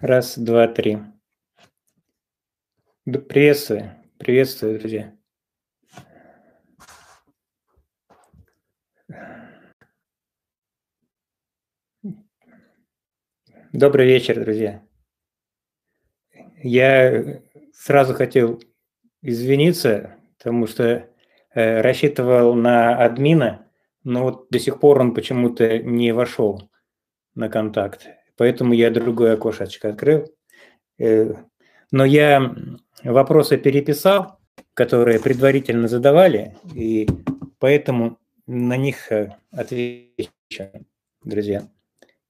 Раз, два, три. Приветствую, приветствую, друзья. Добрый вечер, друзья. Я сразу хотел извиниться, потому что э, рассчитывал на админа, но вот до сих пор он почему-то не вошел на контакт. Поэтому я другое окошечко открыл. Э, но я вопросы переписал, которые предварительно задавали, и поэтому на них э, отвечу, друзья.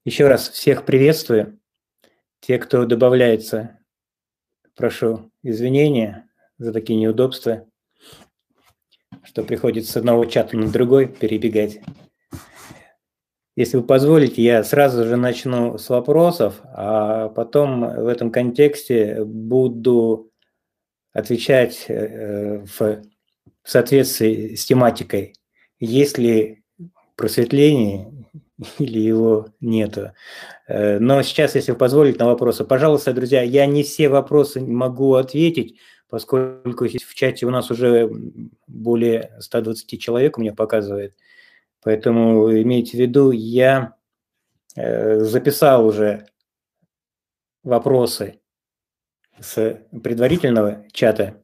Еще раз всех приветствую. Те, кто добавляется, прошу извинения за такие неудобства, что приходится с одного чата на другой перебегать. Если вы позволите, я сразу же начну с вопросов, а потом в этом контексте буду отвечать э, в соответствии с тематикой. Есть ли просветление или его нету. Э, но сейчас, если вы позволите на вопросы, пожалуйста, друзья, я не все вопросы могу ответить, поскольку в чате у нас уже более 120 человек у меня показывает – Поэтому имейте в виду, я э, записал уже вопросы с предварительного чата,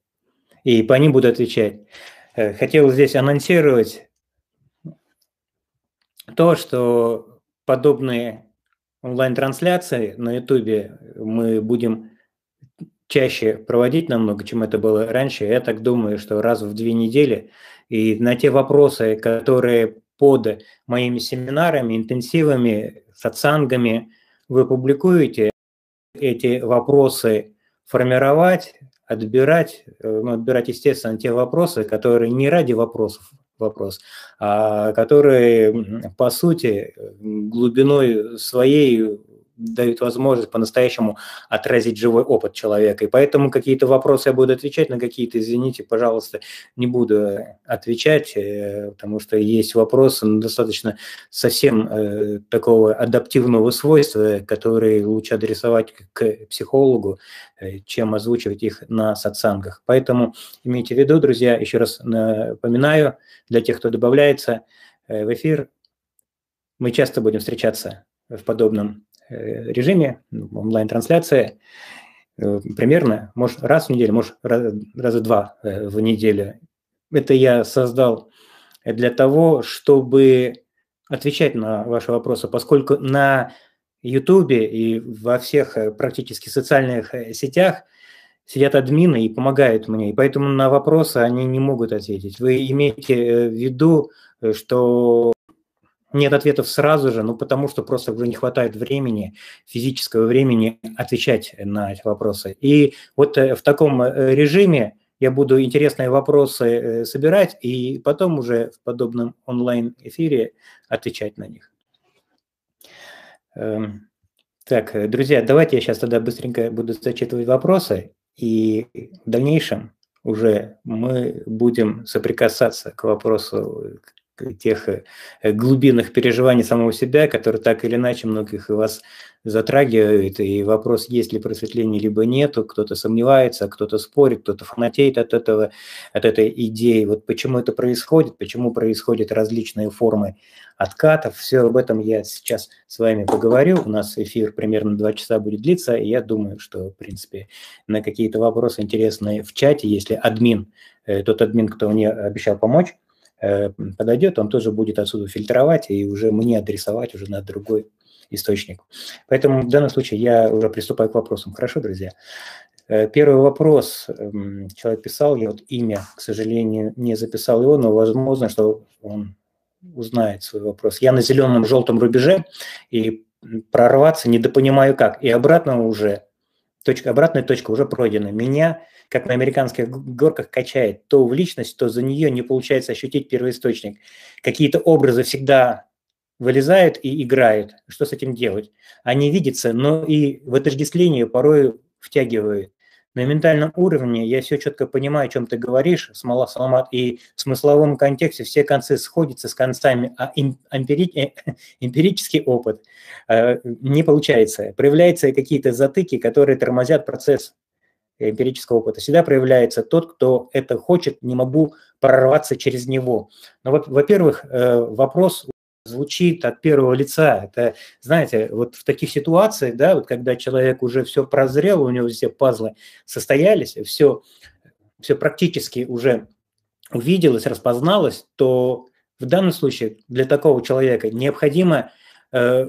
и по ним буду отвечать. Э, хотел здесь анонсировать то, что подобные онлайн-трансляции на YouTube мы будем чаще проводить намного, чем это было раньше. Я так думаю, что раз в две недели. И на те вопросы, которые под моими семинарами, интенсивами, сатсангами. Вы публикуете эти вопросы формировать, отбирать, э, ну, отбирать, естественно, те вопросы, которые не ради вопросов вопрос, а которые, по сути, глубиной своей дают возможность по-настоящему отразить живой опыт человека. И поэтому какие-то вопросы я буду отвечать, на какие-то, извините, пожалуйста, не буду отвечать, э, потому что есть вопросы ну, достаточно совсем э, такого адаптивного свойства, которые лучше адресовать к психологу, э, чем озвучивать их на сатсангах. Поэтому имейте в виду, друзья, еще раз напоминаю, для тех, кто добавляется в эфир, мы часто будем встречаться в подобном Э, режиме, ну, онлайн-трансляция, э, примерно, может, раз в неделю, может, раз, раза два э, в неделю. Это я создал для того, чтобы отвечать на ваши вопросы, поскольку на YouTube и во всех практически социальных сетях сидят админы и помогают мне, и поэтому на вопросы они не могут ответить. Вы имеете в виду, что нет ответов сразу же, ну потому что просто уже не хватает времени, физического времени отвечать на эти вопросы. И вот э, в таком э, режиме я буду интересные вопросы э, собирать и потом уже в подобном онлайн-эфире отвечать на них. Эм, так, друзья, давайте я сейчас тогда быстренько буду зачитывать вопросы, и в дальнейшем уже мы будем соприкасаться к вопросу, тех э, глубинных переживаний самого себя, которые так или иначе многих вас затрагивают, и вопрос, есть ли просветление, либо нету, кто-то сомневается, кто-то спорит, кто-то фанатеет от этого, от этой идеи. Вот почему это происходит, почему происходят различные формы откатов, все об этом я сейчас с вами поговорю. У нас эфир примерно два часа будет длиться, и я думаю, что, в принципе, на какие-то вопросы интересные в чате, если админ, э, тот админ, кто мне обещал помочь, Э, подойдет, он тоже будет отсюда фильтровать и уже мне адресовать уже на другой источник. Поэтому в данном случае я уже приступаю к вопросам. Хорошо, друзья? Э, первый вопрос. Эм, человек писал, я вот имя, к сожалению, не записал его, но возможно, что он узнает свой вопрос. Я на зеленом желтом рубеже и прорваться недопонимаю как. И обратно уже, точка, обратная точка уже пройдена. Меня как на американских горках качает то в личность, то за нее не получается ощутить первоисточник. Какие-то образы всегда вылезают и играют. Что с этим делать? Они видятся, но и в отождествлении порой втягивают. На ментальном уровне я все четко понимаю, о чем ты говоришь, смола, саламат, и в смысловом контексте все концы сходятся с концами, а. Э, эмпирический опыт э, не получается. Проявляются какие-то затыки, которые тормозят процесс эмпирического опыта. Всегда проявляется тот, кто это хочет, не могу прорваться через него. Но, во-первых, э, вопрос звучит от первого лица. Это, знаете, вот в таких ситуациях, да, вот когда человек уже все прозрел, у него все пазлы состоялись, все, все практически уже увиделось, распозналось, то в данном случае для такого человека необходимо э,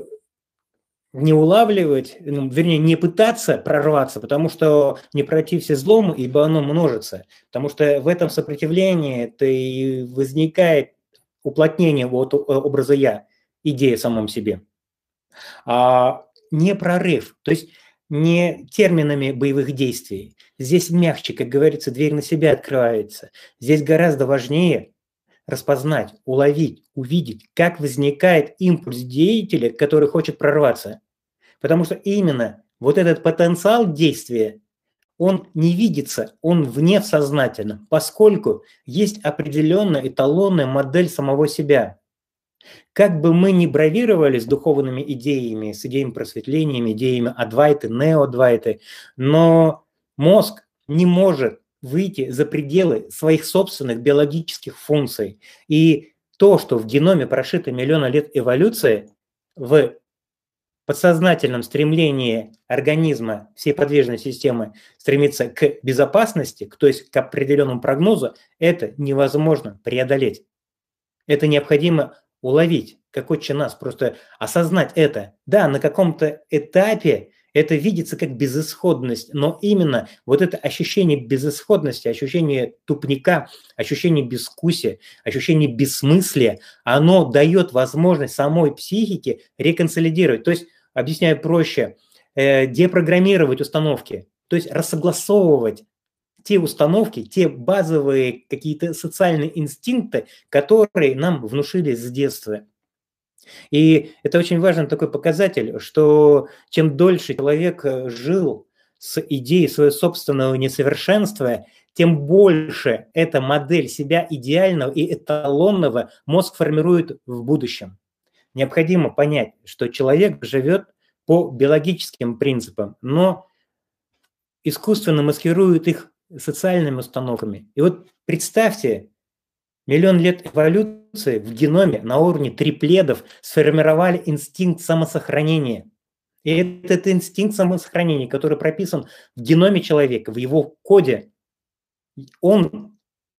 не улавливать, ну, вернее, не пытаться прорваться, потому что не пройти все злому, ибо оно множится. Потому что в этом сопротивлении это и возникает уплотнение вот э, образа «я», идея самом себе, а не прорыв, то есть не терминами боевых действий. Здесь мягче, как говорится, дверь на себя открывается. Здесь гораздо важнее распознать, уловить, увидеть, как возникает импульс деятеля, который хочет прорваться. Потому что именно вот этот потенциал действия он не видится, он вне сознательно, поскольку есть определенная эталонная модель самого себя. Как бы мы ни бравировали с духовными идеями, с идеями просветления, идеями адвайты, неоадвайты, но мозг не может выйти за пределы своих собственных биологических функций. И то, что в геноме прошито миллиона лет эволюции, в подсознательном стремлении организма, всей подвижной системы стремиться к безопасности, то есть к определенному прогнозу, это невозможно преодолеть. Это необходимо уловить, как отче нас, просто осознать это. Да, на каком-то этапе это видится как безысходность, но именно вот это ощущение безысходности, ощущение тупника, ощущение безвкусия, ощущение бессмыслия, оно дает возможность самой психике реконсолидировать. То есть объясняю проще, э, депрограммировать установки, то есть рассогласовывать те установки, те базовые какие-то социальные инстинкты, которые нам внушили с детства. И это очень важный такой показатель, что чем дольше человек э, жил с идеей своего собственного несовершенства, тем больше эта модель себя идеального и эталонного мозг формирует в будущем необходимо понять, что человек живет по биологическим принципам, но искусственно маскирует их социальными установками. И вот представьте, миллион лет эволюции в геноме на уровне трипледов сформировали инстинкт самосохранения. И этот инстинкт самосохранения, который прописан в геноме человека, в его коде, он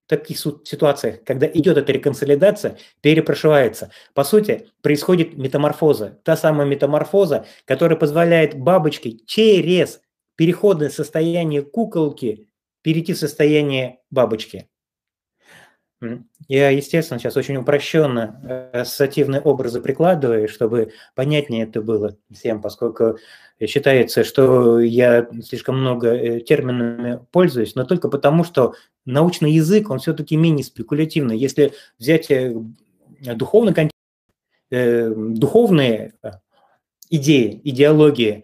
таких ситуациях, когда идет эта реконсолидация, перепрошивается. По сути, происходит метаморфоза. Та самая метаморфоза, которая позволяет бабочке через переходное состояние куколки перейти в состояние бабочки. Я, естественно, сейчас очень упрощенно э, ассоциативные образы прикладываю, чтобы понятнее это было всем, поскольку считается, что я слишком много э, терминами пользуюсь, но только потому, что научный язык, он все-таки менее спекулятивный. Если взять э, духовный контекст, духовные идеи, идеологии,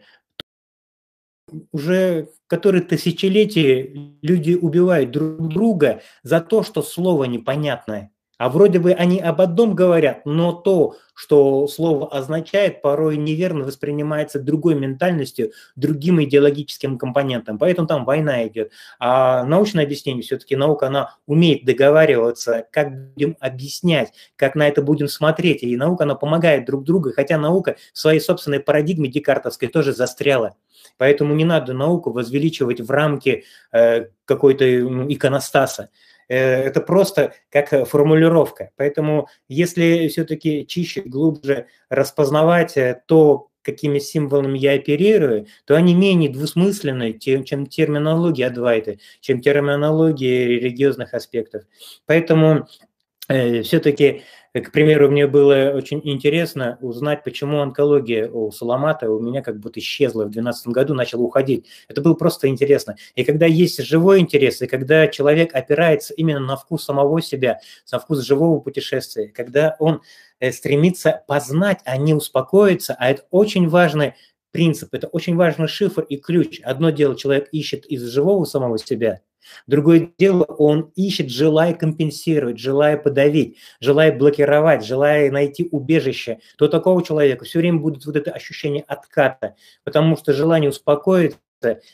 уже которые тысячелетия люди убивают друг друга за то, что слово непонятное. А вроде бы они об одном говорят, но то, что слово означает, порой неверно воспринимается другой ментальностью, другим идеологическим компонентом. Поэтому там война идет. А научное объяснение, все-таки наука, она умеет договариваться, как будем объяснять, как на это будем смотреть. И наука, она помогает друг другу, хотя наука в своей собственной парадигме декартовской тоже застряла. Поэтому не надо науку возвеличивать в рамки э, какой-то иконостаса. Э, это просто как э, формулировка. Поэтому если все-таки чище, глубже распознавать э, то, какими символами я оперирую, то они менее двусмысленны, чем терминология Адвайты, чем терминология религиозных аспектов. Поэтому э, все-таки к примеру, мне было очень интересно узнать, почему онкология у Саламата у меня как будто исчезла в 2012 году, начала уходить. Это было просто интересно. И когда есть живой интерес, и когда человек опирается именно на вкус самого себя, на вкус живого путешествия, когда он э, стремится познать, а не успокоиться, а это очень важный принцип, это очень важный шифр и ключ. Одно дело человек ищет из живого самого себя, другое дело он ищет, желая компенсировать, желая подавить, желая блокировать, желая найти убежище. То такого человека все время будет вот это ощущение отката, потому что желание успокоиться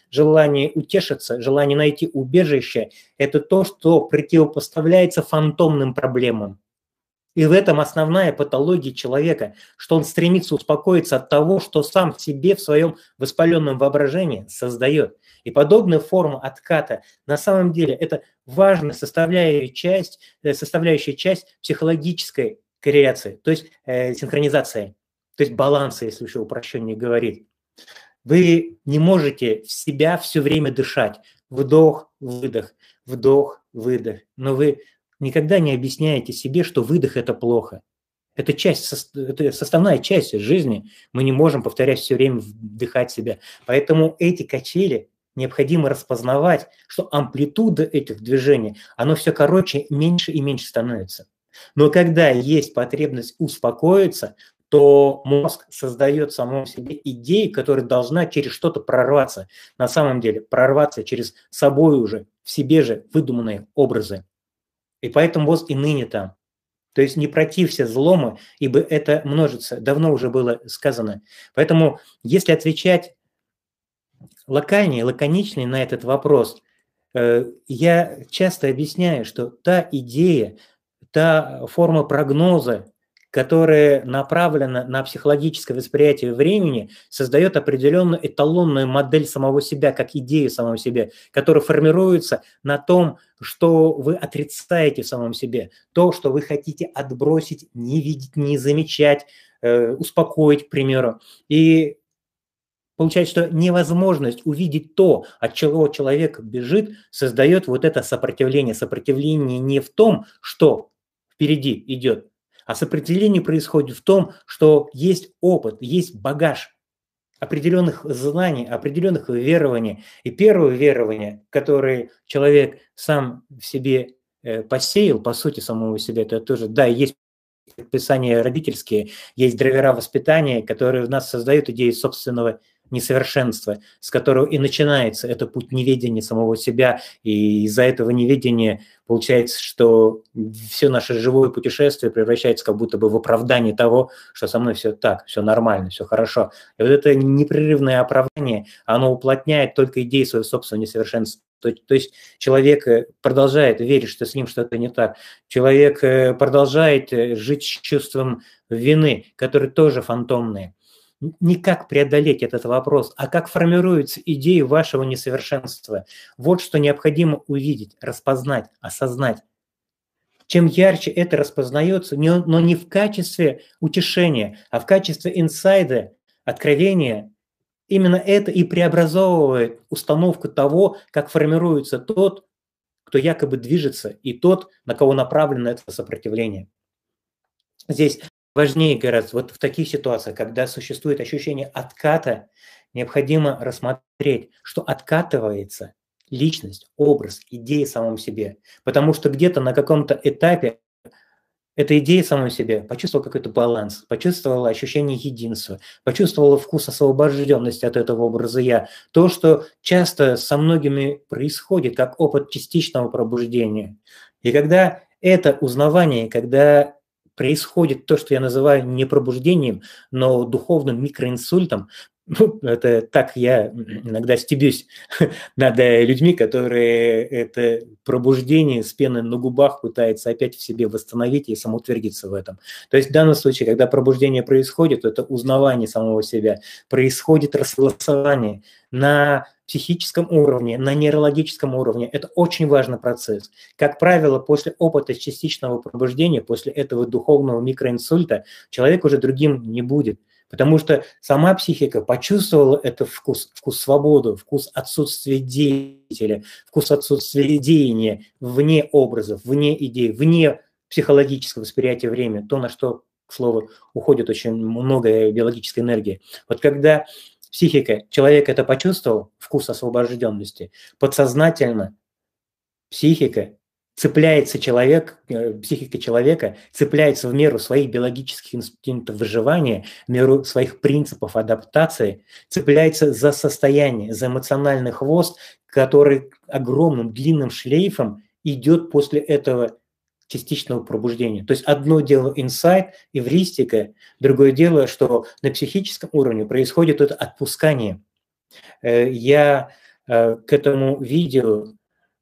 желание утешиться, желание найти убежище – это то, что противопоставляется фантомным проблемам. И в этом основная патология человека, что он стремится успокоиться от того, что сам себе в своем воспаленном воображении создает. И подобная форма отката на самом деле это важная составляющая часть, э, составляющая часть психологической корреляции, то есть э, синхронизации, то есть баланса, если еще упрощеннее говорить. Вы не можете в себя все время дышать. Вдох, выдох, вдох, выдох. Но вы никогда не объясняете себе, что выдох – это плохо. Это часть, это составная часть жизни. Мы не можем, повторять все время вдыхать себя. Поэтому эти качели необходимо распознавать, что амплитуда этих движений, оно все короче, меньше и меньше становится. Но когда есть потребность успокоиться, то мозг создает самому себе идеи, которая должна через что-то прорваться. На самом деле прорваться через собой уже, в себе же выдуманные образы. И поэтому мозг и ныне там. То есть не протився злому, ибо это множится. Давно уже было сказано. Поэтому если отвечать локальнее, лаконичнее на этот вопрос, э, я часто объясняю, что та идея, та форма прогноза, которая направлена на психологическое восприятие времени, создает определенную эталонную модель самого себя, как идею самого себя, которая формируется на том, что вы отрицаете в самом себе, то, что вы хотите отбросить, не видеть, не замечать, э, успокоить, к примеру. И Получается, что невозможность увидеть то, от чего человек бежит, создает вот это сопротивление. Сопротивление не в том, что впереди идет, а сопротивление происходит в том, что есть опыт, есть багаж определенных знаний, определенных верований. И первое верование, которое человек сам в себе э, посеял, по сути, самого себя, это тоже, да, есть предписания родительские, есть драйвера воспитания, которые в нас создают идеи собственного несовершенства, с которого и начинается это путь неведения самого себя, и из-за этого неведения получается, что все наше живое путешествие превращается как будто бы в оправдание того, что со мной все так, все нормально, все хорошо. И вот это непрерывное оправдание, оно уплотняет только идеи своего собственного несовершенства. То, то есть человек э, продолжает верить, что с ним что-то не так. Человек э, продолжает э, жить с чувством вины, которые тоже фантомные не как преодолеть этот вопрос, а как формируются идеи вашего несовершенства. Вот что необходимо увидеть, распознать, осознать. Чем ярче это распознается, но не в качестве утешения, а в качестве инсайда, откровения, именно это и преобразовывает установку того, как формируется тот, кто якобы движется, и тот, на кого направлено это сопротивление. Здесь важнее гораздо вот в таких ситуациях, когда существует ощущение отката, необходимо рассмотреть, что откатывается личность, образ, идея самом себе. Потому что где-то на каком-то этапе эта идея самой себе почувствовала какой-то баланс, почувствовала ощущение единства, почувствовала вкус освобожденности от этого образа «я». То, что часто со многими происходит, как опыт частичного пробуждения. И когда это узнавание, когда происходит то, что я называю не пробуждением, но духовным микроинсультом, ну, это так я иногда стебюсь над людьми, которые это пробуждение с пеной на губах пытаются опять в себе восстановить и самоутвердиться в этом. То есть в данном случае, когда пробуждение происходит, это узнавание самого себя, происходит расслоение на психическом уровне, на нейрологическом уровне. Это очень важный процесс. Как правило, после опыта частичного пробуждения, после этого духовного микроинсульта, человек уже другим не будет. Потому что сама психика почувствовала этот вкус, вкус свободы, вкус отсутствия деятеля, вкус отсутствия деяния вне образов, вне идей, вне психологического восприятия времени, то, на что, к слову, уходит очень много биологической энергии. Вот когда психика, человек это почувствовал, вкус освобожденности, подсознательно психика цепляется человек, э, психика человека цепляется в меру своих биологических инстинктов выживания, в меру своих принципов адаптации, цепляется за состояние, за эмоциональный хвост, который огромным длинным шлейфом идет после этого частичного пробуждения. То есть одно дело инсайт, эвристика, другое дело, что на психическом уровне происходит это отпускание. Э, я э, к этому видео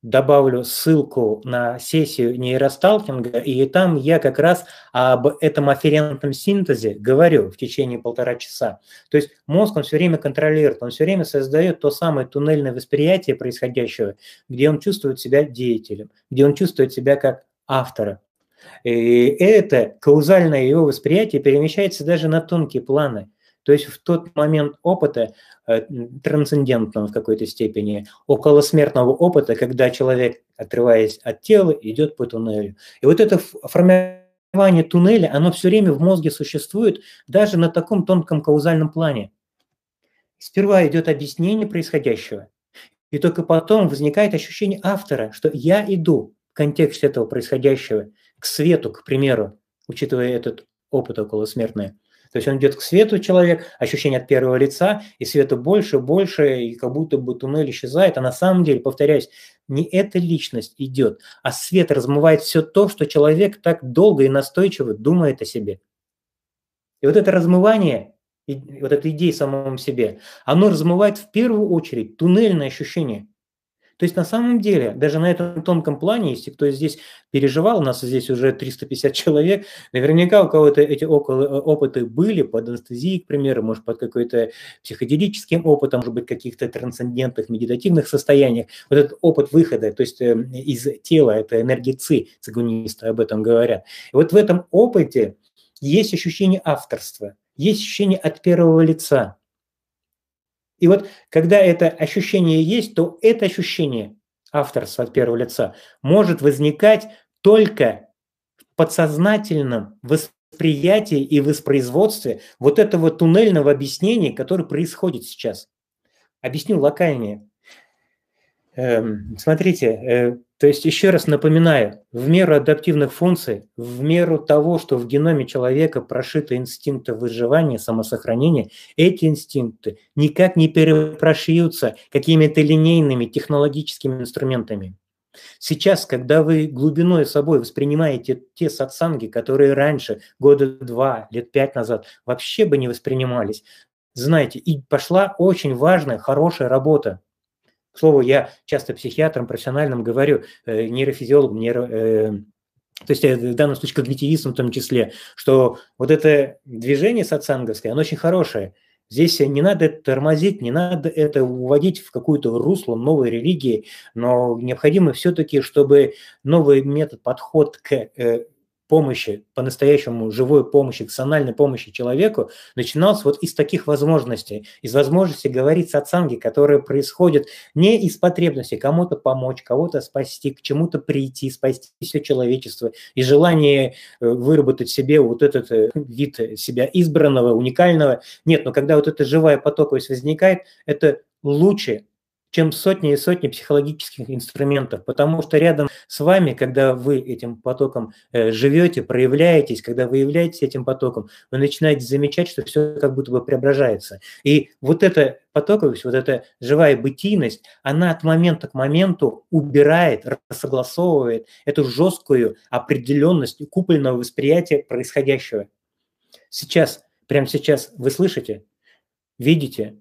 добавлю ссылку на сессию нейросталкинга, и там я как раз об этом афферентном синтезе говорю в течение полтора часа. То есть мозг, он все время контролирует, он все время создает то самое туннельное восприятие происходящего, где он чувствует себя деятелем, где он чувствует себя как автора. И это каузальное его восприятие перемещается даже на тонкие планы – то есть в тот момент опыта, э, трансцендентного в какой-то степени, около смертного опыта, когда человек, отрываясь от тела, идет по туннелю. И вот это формирование туннеля, оно все время в мозге существует, даже на таком тонком каузальном плане. Сперва идет объяснение происходящего, и только потом возникает ощущение автора, что я иду в контексте этого происходящего к свету, к примеру, учитывая этот опыт околосмертный. То есть он идет к свету человек, ощущение от первого лица, и света больше, больше, и как будто бы туннель исчезает. А на самом деле, повторяюсь, не эта личность идет, а свет размывает все то, что человек так долго и настойчиво думает о себе. И вот это размывание, вот эта идея самому себе, оно размывает в первую очередь туннельное ощущение – то есть на самом деле, даже на этом тонком плане, если кто здесь переживал, у нас здесь уже 350 человек, наверняка у кого-то эти около, э, опыты были под анестезией, к примеру, может, под какой-то психоделическим опытом, может быть, каких-то трансцендентных медитативных состояниях. Вот этот опыт выхода, то есть э, из тела, это энергия ЦИ, цигунисты об этом говорят. И вот в этом опыте есть ощущение авторства, есть ощущение от первого лица – и вот когда это ощущение есть, то это ощущение авторства от первого лица может возникать только в подсознательном восприятии и воспроизводстве вот этого туннельного объяснения, которое происходит сейчас. Объясню локальнее. Эм, смотрите, э, то есть еще раз напоминаю, в меру адаптивных функций, в меру того, что в геноме человека прошиты инстинкты выживания, самосохранения, эти инстинкты никак не перепрошьются какими-то линейными технологическими инструментами. Сейчас, когда вы глубиной собой воспринимаете те сатсанги, которые раньше, года два, лет пять назад, вообще бы не воспринимались, знаете, и пошла очень важная, хорошая работа – к слову, я часто психиатрам профессиональным говорю, э, нейрофизиологам, нейро, э, то есть э, в данном случае когнитивистам в том числе, что вот это движение сатсанговское, оно очень хорошее. Здесь не надо это тормозить, не надо это уводить в какую-то русло новой религии, но необходимо все-таки, чтобы новый метод, подход к помощи, по-настоящему живой помощи, экциональной помощи человеку, начинался вот из таких возможностей, из возможности говорить с отцанги, которые происходят не из потребности кому-то помочь, кого-то спасти, к чему-то прийти, спасти все человечество, и желание э, выработать себе вот этот э, вид себя избранного, уникального. Нет, но когда вот эта живая потоковость возникает, это лучше чем сотни и сотни психологических инструментов, потому что рядом с вами, когда вы этим потоком э, живете, проявляетесь, когда вы являетесь этим потоком, вы начинаете замечать, что все как будто бы преображается. И вот эта потоковость, вот эта живая бытийность, она от момента к моменту убирает, рассогласовывает эту жесткую определенность купольного восприятия происходящего. Сейчас, прямо сейчас вы слышите, видите,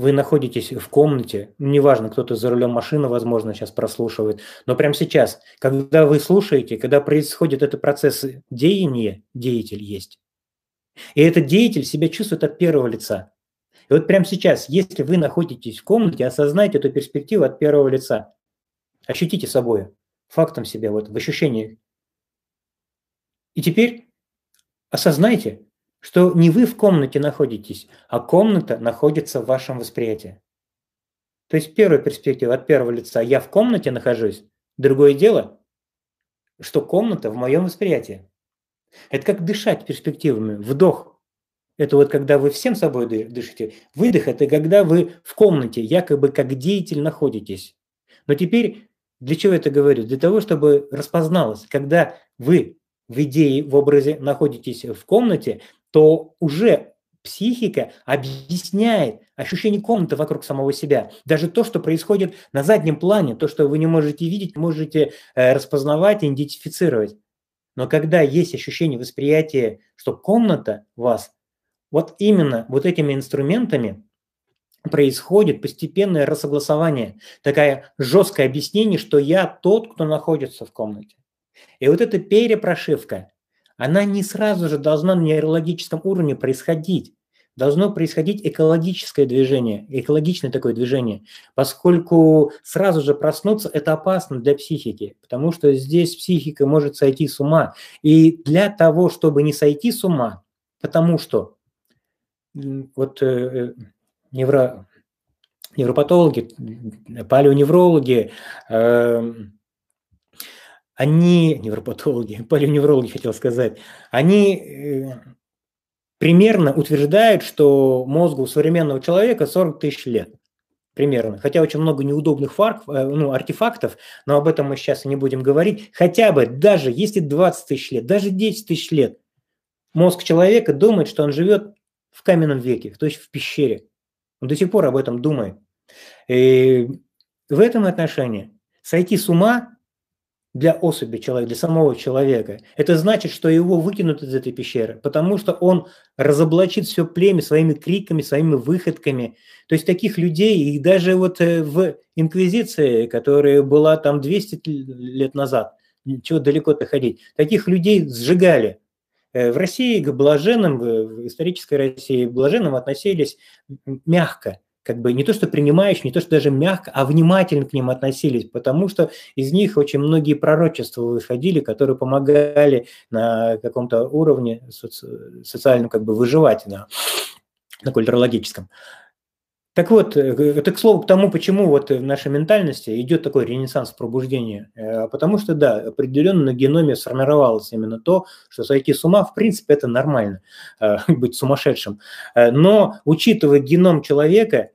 вы находитесь в комнате, неважно, кто-то за рулем машины, возможно, сейчас прослушивает, но прямо сейчас, когда вы слушаете, когда происходит этот процесс деяния, деятель есть. И этот деятель себя чувствует от первого лица. И вот прямо сейчас, если вы находитесь в комнате, осознайте эту перспективу от первого лица. Ощутите собой, фактом себя, вот в ощущении. И теперь осознайте, что не вы в комнате находитесь, а комната находится в вашем восприятии. То есть первая перспектива от первого лица «я в комнате нахожусь», другое дело, что комната в моем восприятии. Это как дышать перспективами. Вдох – это вот когда вы всем собой дышите. Выдох – это когда вы в комнате, якобы как деятель находитесь. Но теперь Для чего это говорю? Для того, чтобы распозналось, когда вы в идее, в образе находитесь в комнате, то уже психика объясняет ощущение комнаты вокруг самого себя. Даже то, что происходит на заднем плане, то, что вы не можете видеть, можете э, распознавать, идентифицировать. Но когда есть ощущение восприятия, что комната вас, вот именно вот этими инструментами происходит постепенное рассогласование, такое жесткое объяснение, что я тот, кто находится в комнате. И вот эта перепрошивка, она не сразу же должна на нейрологическом уровне происходить. Должно происходить экологическое движение, экологичное такое движение, поскольку сразу же проснуться – это опасно для психики, потому что здесь психика может сойти с ума. И для того, чтобы не сойти с ума, потому что вот э, э, невро, невропатологи, палеоневрологи, э, они, невропатологи, палеоневрологи хотел сказать, они э, примерно утверждают, что мозгу современного человека 40 тысяч лет. Примерно. Хотя очень много неудобных фарк, э, ну, артефактов, но об этом мы сейчас и не будем говорить. Хотя бы, даже если 20 тысяч лет, даже 10 тысяч лет, мозг человека думает, что он живет в каменном веке, то есть в пещере. Он до сих пор об этом думает. И в этом отношении сойти с ума для особи человека, для самого человека. Это значит, что его выкинут из этой пещеры, потому что он разоблачит все племя своими криками, своими выходками. То есть таких людей, и даже вот э, в Инквизиции, которая была там 200 лет назад, чего далеко-то ходить, таких людей сжигали. Э, в России к блаженным, в исторической России к блаженным относились мягко – как бы не то, что принимающие, не то, что даже мягко, а внимательно к ним относились, потому что из них очень многие пророчества выходили, которые помогали на каком-то уровне соци- социальном как бы выживать на, на культурологическом. Так вот, э, это к слову к тому, почему вот в нашей ментальности идет такой ренессанс пробуждения. Э, потому что, да, определенно на геноме сформировалось именно то, что сойти с ума, в принципе, это нормально, э, быть сумасшедшим. Но учитывая геном человека,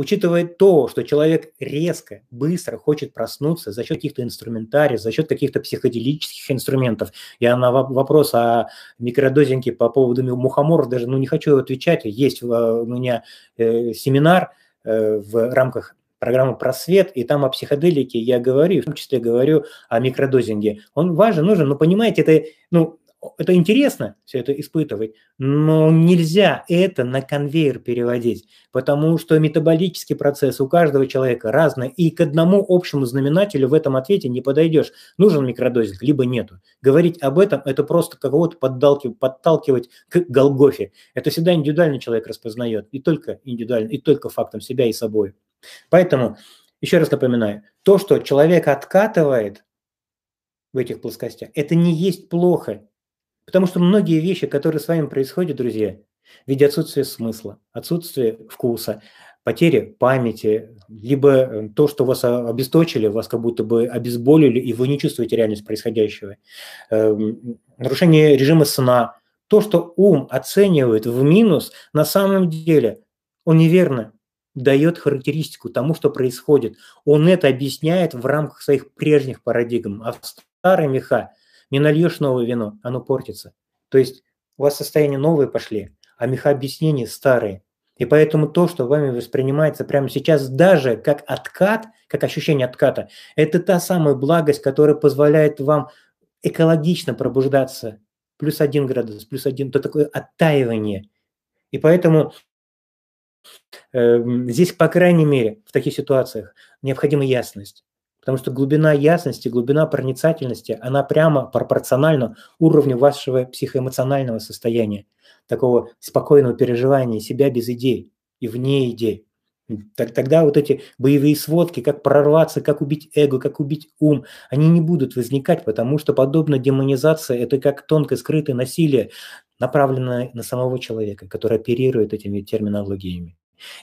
учитывая то, что человек резко, быстро хочет проснуться за счет каких-то инструментариев, за счет каких-то психоделических инструментов. Я на вопрос о микродозинге по поводу мухоморов даже ну, не хочу отвечать. Есть у меня э, семинар э, в рамках программы «Просвет», и там о психоделике я говорю, в том числе говорю о микродозинге. Он важен, нужен, но понимаете, это, ну, это интересно все это испытывать, но нельзя это на конвейер переводить, потому что метаболический процесс у каждого человека разный, и к одному общему знаменателю в этом ответе не подойдешь. Нужен микродозинг, либо нету. Говорить об этом – это просто кого-то подталкивать, к Голгофе. Это всегда индивидуальный человек распознает, и только индивидуально, и только фактом себя и собой. Поэтому, еще раз напоминаю, то, что человек откатывает в этих плоскостях, это не есть плохо, Потому что многие вещи, которые с вами происходят, друзья, в виде отсутствия смысла, отсутствия вкуса, потери памяти, либо э, то, что вас обесточили, вас как будто бы обезболили, и вы не чувствуете реальность происходящего. Эм, нарушение режима сна. То, что ум оценивает в минус, на самом деле он неверно дает характеристику тому, что происходит. Он это объясняет в рамках своих прежних парадигм. А в старые меха не нальешь новое вино, оно портится. То есть у вас состояние новые пошли, а меха объяснений старые. И поэтому то, что вами воспринимается прямо сейчас даже как откат, как ощущение отката, это та самая благость, которая позволяет вам экологично пробуждаться. Плюс один градус, плюс один, то такое оттаивание. И поэтому э, здесь, по крайней мере, в таких ситуациях необходима ясность. Потому что глубина ясности, глубина проницательности, она прямо пропорциональна уровню вашего психоэмоционального состояния, такого спокойного переживания себя без идей и вне идей. Тогда вот эти боевые сводки, как прорваться, как убить эго, как убить ум, они не будут возникать, потому что подобная демонизация – это как тонкое скрытое насилие, направленное на самого человека, который оперирует этими терминологиями.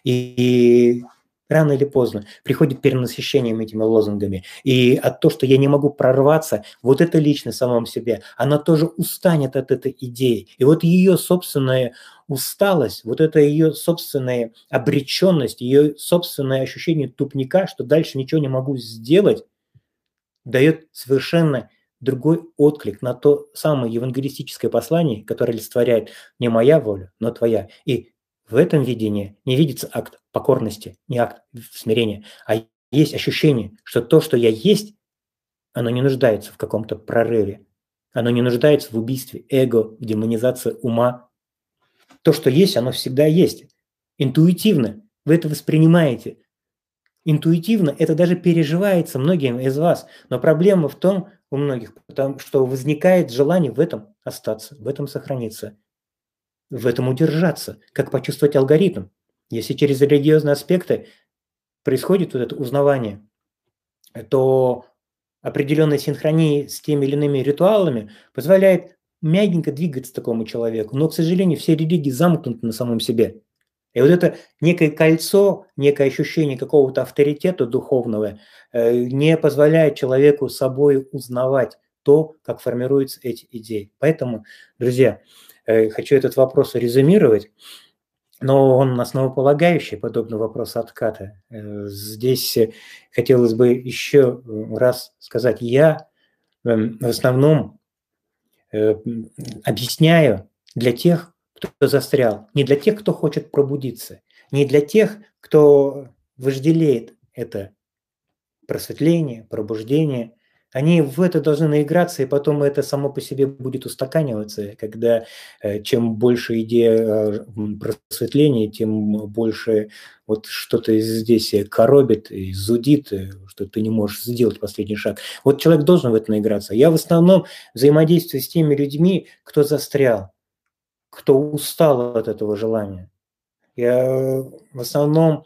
И рано или поздно приходит перенасыщением этими лозунгами. И от того, что я не могу прорваться, вот эта личность в самом себе, она тоже устанет от этой идеи. И вот ее собственная усталость, вот это ее собственная обреченность, ее собственное ощущение тупника, что дальше ничего не могу сделать, дает совершенно другой отклик на то самое евангелистическое послание, которое олицетворяет не моя воля, но твоя. И в этом видении не видится акт покорности, не акт смирения, а есть ощущение, что то, что я есть, оно не нуждается в каком-то прорыве, оно не нуждается в убийстве эго, в демонизации ума. То, что есть, оно всегда есть. Интуитивно вы это воспринимаете. Интуитивно это даже переживается многим из вас. Но проблема в том, у многих, потому что возникает желание в этом остаться, в этом сохраниться, в этом удержаться, как почувствовать алгоритм. Если через религиозные аспекты происходит вот это узнавание, то определенная синхрония с теми или иными ритуалами позволяет мягенько двигаться такому человеку. Но, к сожалению, все религии замкнуты на самом себе. И вот это некое кольцо, некое ощущение какого-то авторитета духовного э, не позволяет человеку собой узнавать то, как формируются эти идеи. Поэтому, друзья, хочу этот вопрос резюмировать, но он основополагающий, подобно вопросу отката. Э, здесь хотелось бы еще раз сказать, я эм, в основном объясняю для тех, кто застрял, не для тех, кто хочет пробудиться, не для тех, кто вожделеет это просветление, пробуждение. Они в это должны наиграться, и потом это само по себе будет устаканиваться, когда э, чем больше идея э, просветления, тем больше вот что-то здесь коробит и зудит, э, что ты не можешь сделать последний шаг. Вот человек должен в это наиграться. Я в основном взаимодействую с теми людьми, кто застрял, кто устал от этого желания. Я э, в основном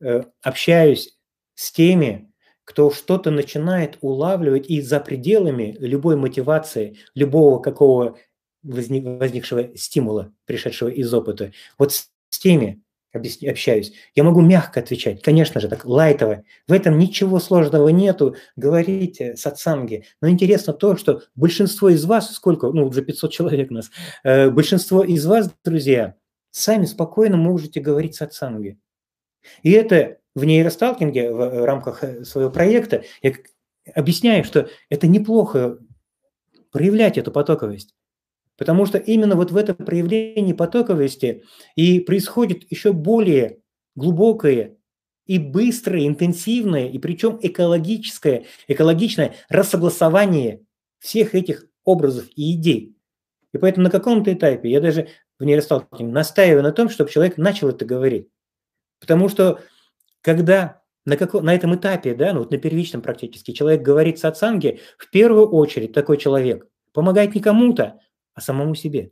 э, общаюсь с теми, кто что-то начинает улавливать и за пределами любой мотивации, любого какого возникшего стимула, пришедшего из опыта. Вот с теми общаюсь. Я могу мягко отвечать, конечно же, так лайтово. В этом ничего сложного нету, говорите сатсанги. Но интересно то, что большинство из вас, сколько, ну, уже 500 человек у нас, э, большинство из вас, друзья, сами спокойно можете говорить сатсанги. И это в нейросталкинге, в рамках э, своего проекта, я объясняю, что это неплохо проявлять эту потоковость. Потому что именно вот в этом проявлении потоковости и происходит еще более глубокое и быстрое, интенсивное, и причем экологическое, экологичное рассогласование всех этих образов и идей. И поэтому на каком-то этапе я даже в нейросталкинге настаиваю на том, чтобы человек начал это говорить. Потому что когда на, как, на этом этапе, да, ну вот на первичном практически, человек говорит сатсанге, в первую очередь такой человек помогает не кому-то, а самому себе.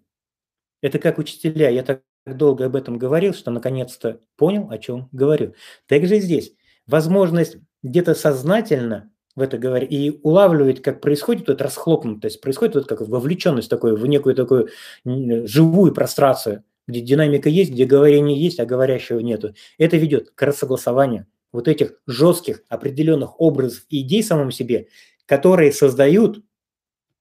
Это как учителя. Я так долго об этом говорил, что наконец-то понял, о чем говорю. Также здесь возможность где-то сознательно в это говорить и улавливать, как происходит вот расхлопнутость, происходит вот как вовлеченность такой в некую такую живую прострацию, где динамика есть, где говорение есть, а говорящего нету. Это ведет к рассогласованию вот этих жестких определенных образов и идей самому себе, которые создают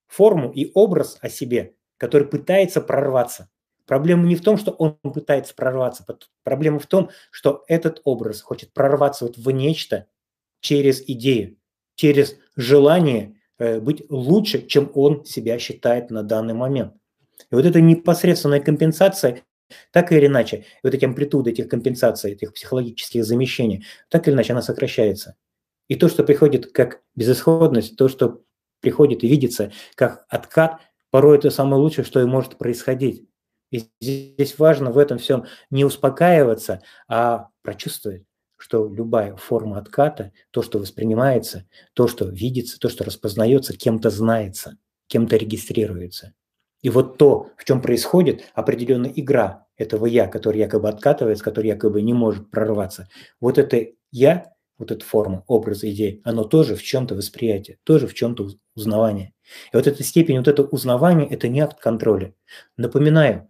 форму и образ о себе, который пытается прорваться. Проблема не в том, что он пытается прорваться, проблема в том, что этот образ хочет прорваться вот в нечто через идею, через желание э, быть лучше, чем он себя считает на данный момент. И вот эта непосредственная компенсация, так или иначе, вот эти амплитуды этих компенсаций, этих психологических замещений, так или иначе она сокращается. И то, что приходит как безысходность, то, что приходит и видится как откат, Порой это самое лучшее, что и может происходить. И здесь важно в этом всем не успокаиваться, а прочувствовать, что любая форма отката, то, что воспринимается, то, что видится, то, что распознается, кем-то знается, кем-то регистрируется. И вот то, в чем происходит определенная игра этого «я», который якобы откатывается, который якобы не может прорваться, вот это «я», вот эта форма, образ, идеи, оно тоже в чем-то восприятие, тоже в чем-то узнавание. И вот эта степень вот этого узнавания – это не акт контроля. Напоминаю,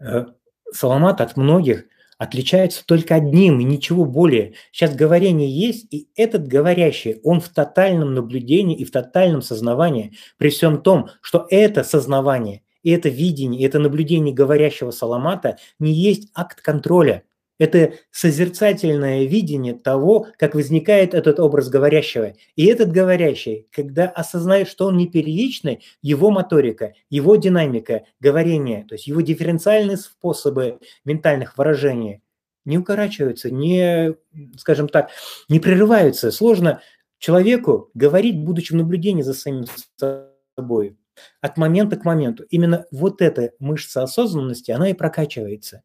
э, Саламат от многих отличается только одним и ничего более. Сейчас говорение есть, и этот говорящий, он в тотальном наблюдении и в тотальном сознавании, при всем том, что это сознавание, и это видение, и это наблюдение говорящего Саламата не есть акт контроля. Это созерцательное видение того, как возникает этот образ говорящего. И этот говорящий, когда осознает, что он не первичный, его моторика, его динамика говорения, то есть его дифференциальные способы ментальных выражений не укорачиваются, не, скажем так, не прерываются. Сложно человеку говорить, будучи в наблюдении за самим собой, от момента к моменту. Именно вот эта мышца осознанности, она и прокачивается.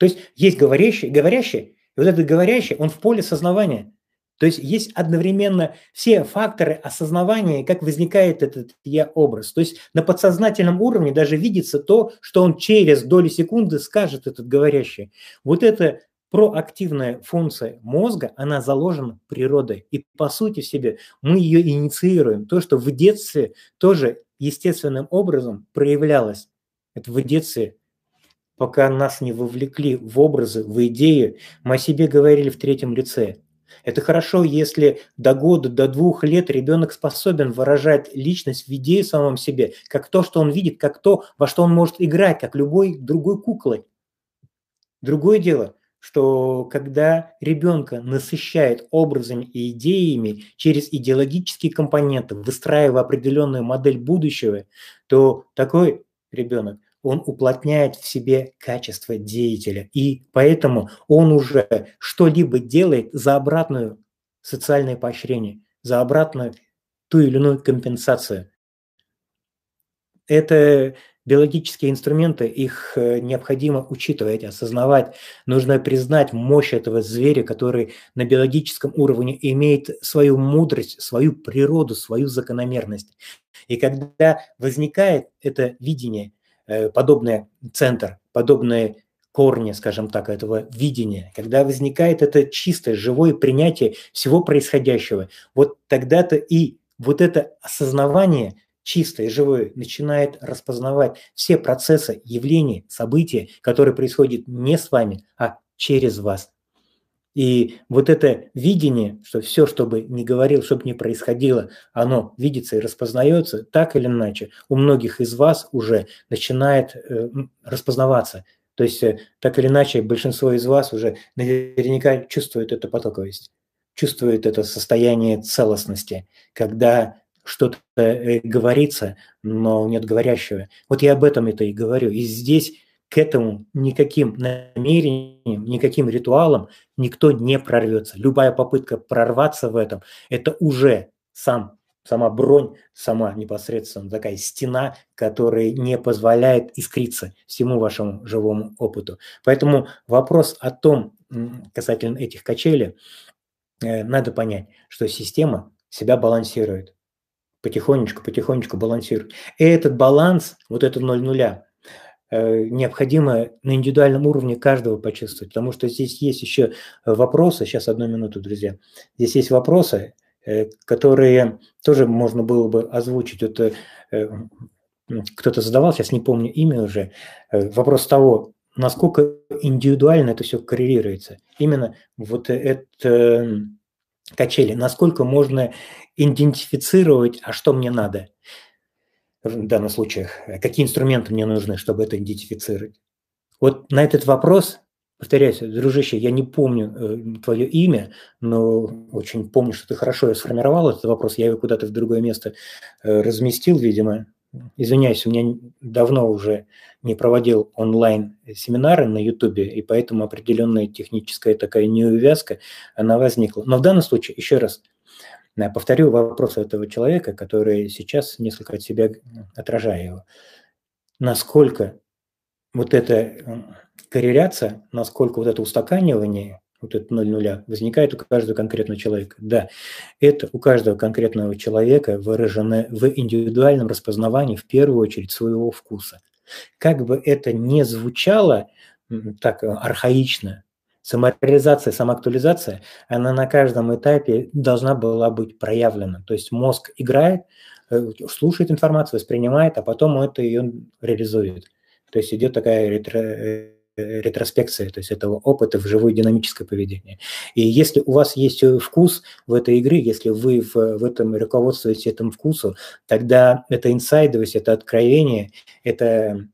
То есть есть говорящий, говорящий, и вот этот говорящий, он в поле сознавания. То есть есть одновременно все факторы осознавания, как возникает этот я-образ. То есть на подсознательном уровне даже видится то, что он через доли секунды скажет этот говорящий. Вот это проактивная функция мозга, она заложена природой. И по сути в себе мы ее инициируем. То, что в детстве тоже естественным образом проявлялось. Это в детстве пока нас не вовлекли в образы, в идеи, мы о себе говорили в третьем лице. Это хорошо, если до года, до двух лет ребенок способен выражать личность в идее самом себе, как то, что он видит, как то, во что он может играть, как любой другой куклой. Другое дело, что когда ребенка насыщает образами и идеями через идеологические компоненты, выстраивая определенную модель будущего, то такой ребенок он уплотняет в себе качество деятеля, и поэтому он уже что-либо делает за обратную социальное поощрение, за обратную ту или иную компенсацию. Это биологические инструменты, их э, необходимо учитывать, осознавать. Нужно признать мощь этого зверя, который на биологическом уровне имеет свою мудрость, свою природу, свою закономерность. И когда возникает это видение – подобный центр, подобные корни, скажем так, этого видения, когда возникает это чистое, живое принятие всего происходящего, вот тогда-то и вот это осознавание чистое живое начинает распознавать все процессы, явления, события, которые происходят не с вами, а через вас. И вот это видение, что все, что бы ни говорил, что бы ни происходило, оно видится и распознается, так или иначе, у многих из вас уже начинает э, распознаваться. То есть, э, так или иначе, большинство из вас уже наверняка чувствует эту потоковость, чувствует это состояние целостности, когда что-то э, говорится, но нет говорящего. Вот я об этом это и говорю. И здесь к этому никаким намерением, никаким ритуалом никто не прорвется. Любая попытка прорваться в этом – это уже сам, сама бронь, сама непосредственно такая стена, которая не позволяет искриться всему вашему живому опыту. Поэтому вопрос о том, касательно этих качелей, э, надо понять, что система себя балансирует. Потихонечку, потихонечку балансирует. И этот баланс, вот это ноль нуля – необходимо на индивидуальном уровне каждого почувствовать, потому что здесь есть еще вопросы, сейчас одну минуту, друзья, здесь есть вопросы, э, которые тоже можно было бы озвучить. Это кто-то задавал, сейчас не помню имя уже, э, вопрос того, насколько индивидуально это все коррелируется. Именно вот это качели, насколько можно идентифицировать, а что мне надо – в данном случае, э, какие инструменты мне нужны, чтобы это идентифицировать. Вот на этот вопрос, повторяюсь, дружище, я не помню э, твое имя, но очень помню, что ты хорошо сформировал этот вопрос, я его куда-то в другое место э, разместил, видимо. Извиняюсь, у меня давно уже не проводил онлайн-семинары на Ютубе, и поэтому определенная техническая такая неувязка, она возникла. Но в данном случае, еще раз, Повторю вопрос этого человека, который сейчас несколько от себя отражаю его. Насколько вот эта корреляция, насколько вот это устаканивание, вот это ноль нуля, возникает у каждого конкретного человека. Да, это у каждого конкретного человека выражено в индивидуальном распознавании в первую очередь своего вкуса. Как бы это ни звучало так архаично, Самореализация, самоактуализация, она на каждом этапе должна была быть проявлена. То есть мозг играет, э, слушает информацию, воспринимает, а потом это ее реализует. То есть идет такая ретро, э, ретроспекция, то есть этого опыта в живое динамическое поведение. И если у вас есть вкус в этой игре, если вы в, в этом руководствуетесь этим вкусом, тогда это инсайдовость, это откровение, это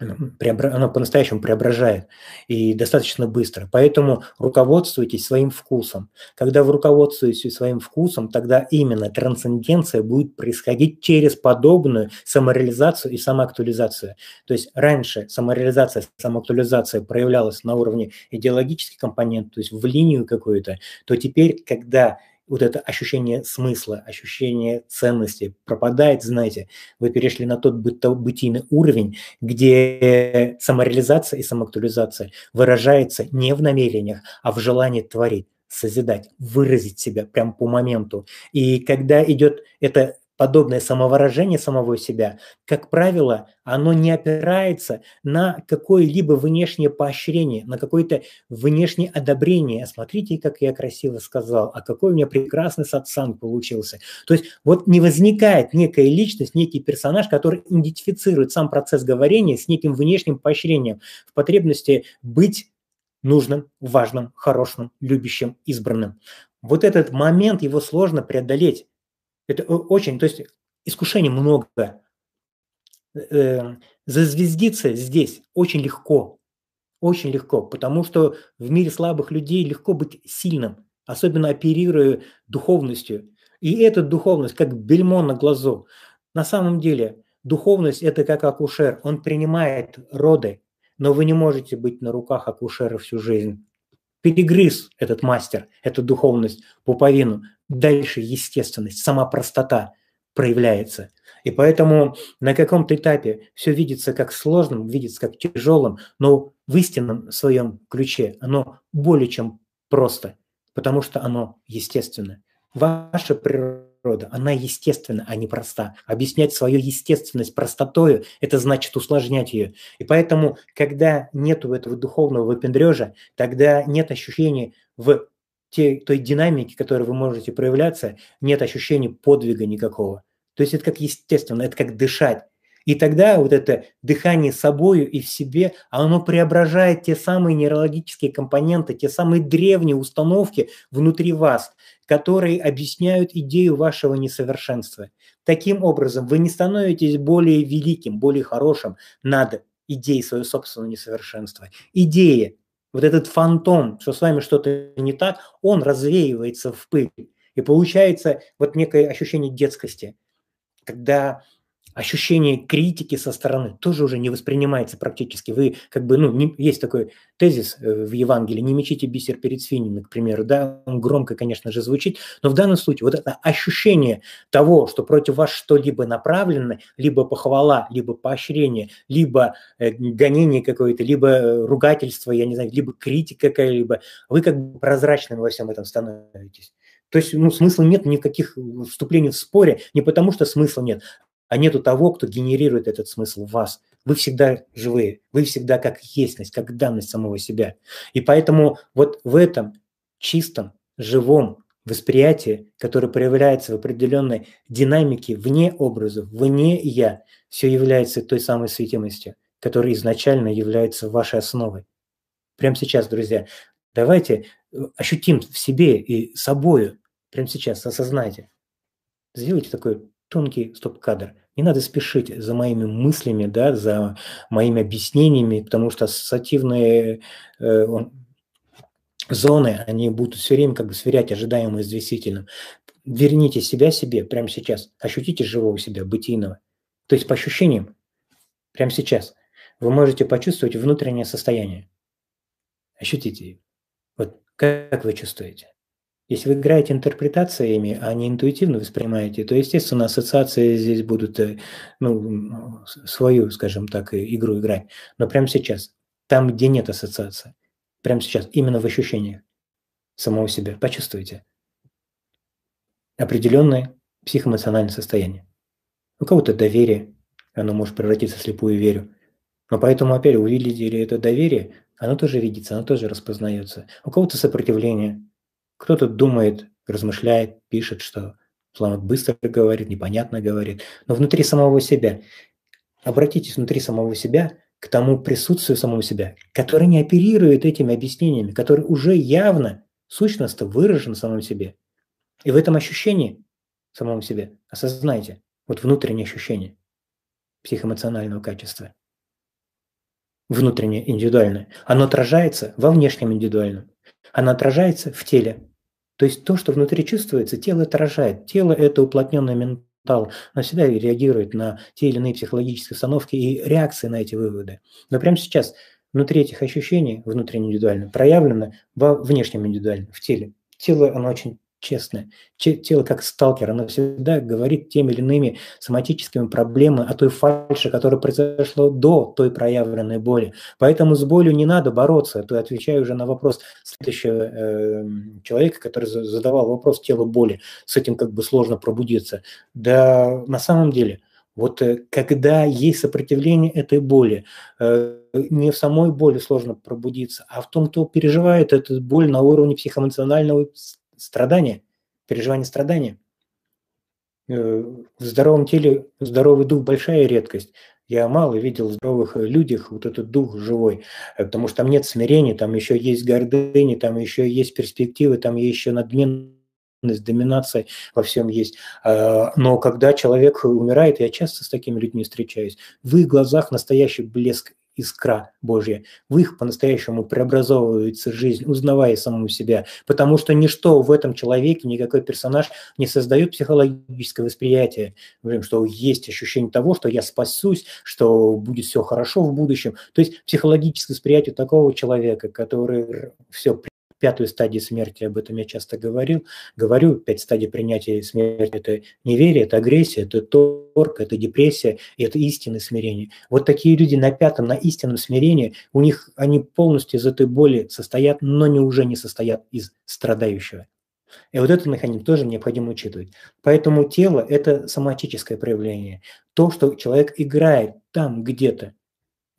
оно по-настоящему преображает и достаточно быстро. Поэтому руководствуйтесь своим вкусом. Когда вы руководствуетесь своим вкусом, тогда именно трансценденция будет происходить через подобную самореализацию и самоактуализацию. То есть раньше самореализация, самоактуализация проявлялась на уровне идеологических компонентов, то есть в линию какую-то, то теперь, когда вот это ощущение смысла, ощущение ценности пропадает, знаете, вы перешли на тот бытийный уровень, где самореализация и самоактуализация выражается не в намерениях, а в желании творить созидать, выразить себя прямо по моменту. И когда идет это подобное самовыражение самого себя, как правило, оно не опирается на какое-либо внешнее поощрение, на какое-то внешнее одобрение. Смотрите, как я красиво сказал, а какой у меня прекрасный сатсанг получился. То есть вот не возникает некая личность, некий персонаж, который идентифицирует сам процесс говорения с неким внешним поощрением в потребности быть нужным, важным, хорошим, любящим, избранным. Вот этот момент, его сложно преодолеть. Это очень, то есть искушений много. Э, зазвездиться здесь очень легко, очень легко, потому что в мире слабых людей легко быть сильным, особенно оперируя духовностью. И эта духовность, как бельмо на глазу. На самом деле, духовность – это как акушер. Он принимает роды, но вы не можете быть на руках акушера всю жизнь. Перегрыз этот мастер, эту духовность, пуповину дальше естественность, сама простота проявляется. И поэтому на каком-то этапе все видится как сложным, видится как тяжелым, но в истинном своем ключе оно более чем просто, потому что оно естественно. Ваша природа, она естественна, а не проста. Объяснять свою естественность простотою – это значит усложнять ее. И поэтому, когда нет этого духовного выпендрежа, тогда нет ощущения в те, той динамики, которой вы можете проявляться, нет ощущения подвига никакого. То есть это как естественно, это как дышать. И тогда вот это дыхание собою и в себе, оно преображает те самые нейрологические компоненты, те самые древние установки внутри вас, которые объясняют идею вашего несовершенства. Таким образом, вы не становитесь более великим, более хорошим над идеей своего собственного несовершенства. Идея вот этот фантом, что с вами что-то не так, он развеивается в пыль. И получается вот некое ощущение детскости, когда ощущение критики со стороны тоже уже не воспринимается практически. Вы как бы, ну, не, есть такой тезис э, в Евангелии, не мечите бисер перед свиньями, к примеру, да, он громко, конечно же, звучит, но в данном случае вот это ощущение того, что против вас что-либо направлено, либо похвала, либо поощрение, либо э, гонение какое-то, либо э, ругательство, я не знаю, либо критика какая-либо, вы как бы прозрачными во всем этом становитесь. То есть ну, смысла нет никаких вступлений в споре, не потому что смысла нет, а нету того, кто генерирует этот смысл в вас. Вы всегда живые, вы всегда как естьность, как данность самого себя. И поэтому вот в этом чистом, живом восприятии, которое проявляется в определенной динамике вне образов, вне «я», все является той самой светимостью, которая изначально является вашей основой. Прямо сейчас, друзья, давайте э, ощутим в себе и собою, прямо сейчас, осознайте. Сделайте такой тонкий стоп-кадр. Не надо спешить за моими мыслями, да, за моими объяснениями, потому что ассоциативные э, зоны, они будут все время как бы сверять ожидаемое с действительным. Верните себя себе прямо сейчас. Ощутите живого себя, бытийного. То есть по ощущениям, прямо сейчас, вы можете почувствовать внутреннее состояние. Ощутите. Вот как вы чувствуете? Если вы играете интерпретациями, а не интуитивно воспринимаете, то, естественно, ассоциации здесь будут э, ну, свою, скажем так, игру играть. Но прямо сейчас, там, где нет ассоциации, прямо сейчас, именно в ощущениях самого себя, почувствуйте определенное психоэмоциональное состояние. У кого-то доверие, оно может превратиться в слепую верю. Но поэтому, опять, увидели это доверие, оно тоже видится, оно тоже распознается. У кого-то сопротивление – кто-то думает, размышляет, пишет, что Фламот быстро говорит, непонятно говорит, но внутри самого себя. Обратитесь внутри самого себя к тому присутствию самого себя, который не оперирует этими объяснениями, который уже явно, сущностно выражен в самом себе. И в этом ощущении самого себя осознайте вот внутреннее ощущение психоэмоционального качества. внутреннее индивидуальное, оно отражается во внешнем индивидуальном. Оно отражается в теле. То есть то, что внутри чувствуется, тело отражает. Тело – это уплотненный ментал. Оно всегда реагирует на те или иные психологические установки и реакции на эти выводы. Но прямо сейчас внутри этих ощущений, внутренне индивидуально, проявлено во внешнем индивидуально, в теле. Тело, оно очень честное. Тело как сталкер, оно всегда говорит теми или иными соматическими проблемами о той фальше, которая произошла до той проявленной боли. Поэтому с болью не надо бороться. То отвечаю уже на вопрос следующего э, человека, который задавал вопрос тела боли. С этим как бы сложно пробудиться. Да на самом деле, вот э, когда есть сопротивление этой боли, э, не в самой боли сложно пробудиться, а в том, кто переживает эту боль на уровне психоэмоционального страдания, переживание страдания. Э, в здоровом теле здоровый дух – большая редкость. Я мало видел в здоровых людях вот этот дух живой, э, потому что там нет смирения, там еще есть гордыни, там еще есть перспективы, там еще надменность, доминация во всем есть. А, но когда человек умирает, я часто с такими людьми встречаюсь, в их глазах настоящий блеск искра Божья. В их по-настоящему преобразовывается жизнь, узнавая самому себя. Потому что ничто в этом человеке, никакой персонаж не создает психологическое восприятие, что есть ощущение того, что я спасусь, что будет все хорошо в будущем. То есть психологическое восприятие такого человека, который все пятую стадию смерти, об этом я часто говорил, говорю, пять стадий принятия смерти – это неверие, это агрессия, это торг, это депрессия, и это истинное смирение. Вот такие люди на пятом, на истинном смирении, у них они полностью из этой боли состоят, но не уже не состоят из страдающего. И вот этот механизм тоже необходимо учитывать. Поэтому тело – это соматическое проявление. То, что человек играет там где-то,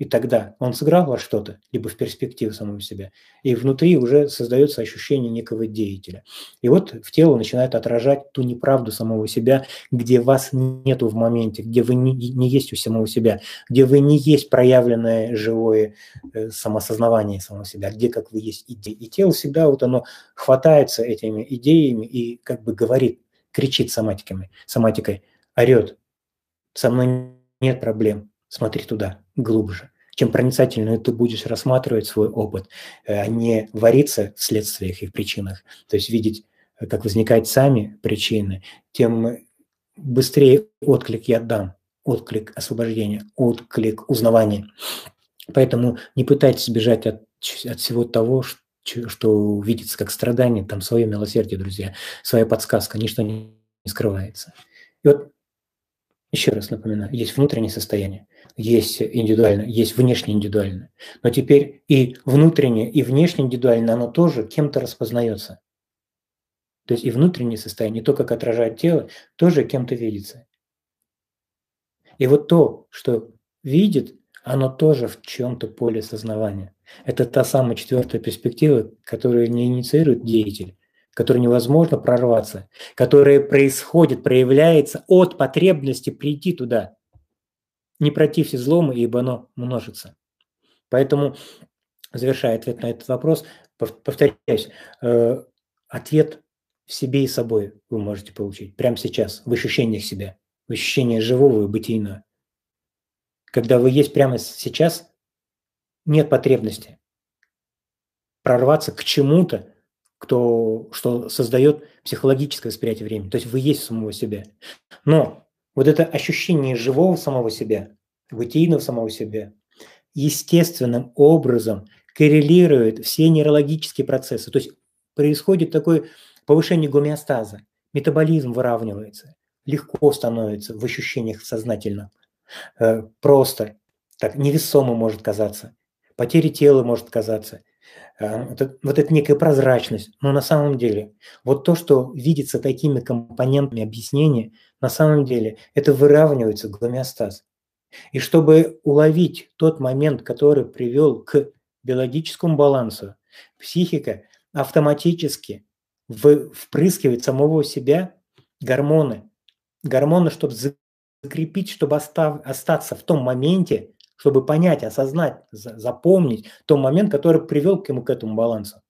и тогда он сыграл во что-то, либо в перспективу самого себя, и внутри уже создается ощущение некого деятеля. И вот в тело начинает отражать ту неправду самого себя, где вас нету в моменте, где вы не, не есть у самого себя, где вы не есть проявленное живое э, самосознавание самого себя, где как вы есть идея. И тело всегда вот оно хватается этими идеями и как бы говорит, кричит соматиками, соматикой, орет, со мной нет проблем, смотри туда, глубже. Чем проницательнее ты будешь рассматривать свой опыт, э, а не вариться в следствиях и в причинах, то есть видеть, э, как возникают сами причины, тем быстрее отклик я дам, отклик освобождения, отклик узнавания. Поэтому не пытайтесь бежать от, от всего того, что, что видится как страдание, там свое милосердие, друзья, своя подсказка, ничто не скрывается. И вот еще раз напоминаю, есть внутреннее состояние, есть индивидуальное, есть внешнее индивидуальное. Но теперь и внутреннее, и внешнее индивидуальное, оно тоже кем-то распознается. То есть и внутреннее состояние, то, как отражает тело, тоже кем-то видится. И вот то, что видит, оно тоже в чем-то поле сознавания. Это та самая четвертая перспектива, которую не инициирует деятель, которой невозможно прорваться, которая происходит, проявляется от потребности прийти туда. Не протився злому, ибо оно множится. Поэтому, завершая ответ на этот вопрос, повторяюсь, э, ответ в себе и собой вы можете получить прямо сейчас, в ощущениях себя, в ощущениях живого и бытийного. Когда вы есть прямо сейчас, нет потребности прорваться к чему-то, кто, что создает психологическое восприятие времени. То есть вы есть самого себя. Но вот это ощущение живого самого себя, бытийного самого себя, естественным образом коррелирует все нейрологические процессы. То есть происходит такое повышение гомеостаза, метаболизм выравнивается, легко становится в ощущениях сознательно, э, просто, так невесомо может казаться, потери тела может казаться – а, это, вот это некая прозрачность. Но на самом деле, вот то, что видится такими компонентами объяснения, на самом деле это выравнивается гомеостаз. И чтобы уловить тот момент, который привел к биологическому балансу, психика автоматически впрыскивает самого себя гормоны. Гормоны, чтобы закрепить, чтобы остав, остаться в том моменте, чтобы понять, осознать, запомнить тот момент, который привел к ему к этому балансу.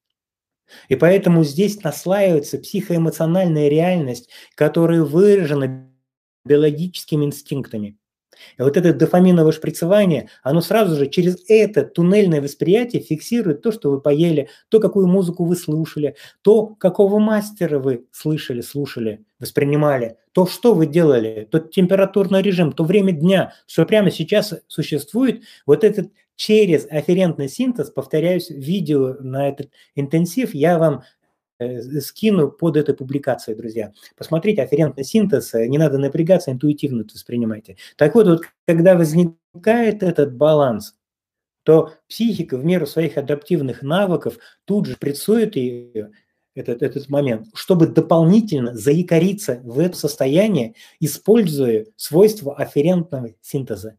И поэтому здесь наслаивается психоэмоциональная реальность, которая выражена биологическими инстинктами. И вот это дофаминовое шприцевание, оно сразу же через это туннельное восприятие фиксирует то, что вы поели, то, какую музыку вы слушали, то, какого мастера вы слышали, слушали, воспринимали, то, что вы делали, тот температурный режим, то время дня, что прямо сейчас существует, вот этот через афферентный синтез, повторяюсь, видео на этот интенсив я вам Э, скину под этой публикацией, друзья. Посмотрите, афферентный синтез, э, не надо напрягаться, интуитивно это воспринимайте. Так вот, вот, когда возникает этот баланс, то психика в меру своих адаптивных навыков тут же прессует ее, этот, этот момент, чтобы дополнительно заикариться в это состояние, используя свойства афферентного синтеза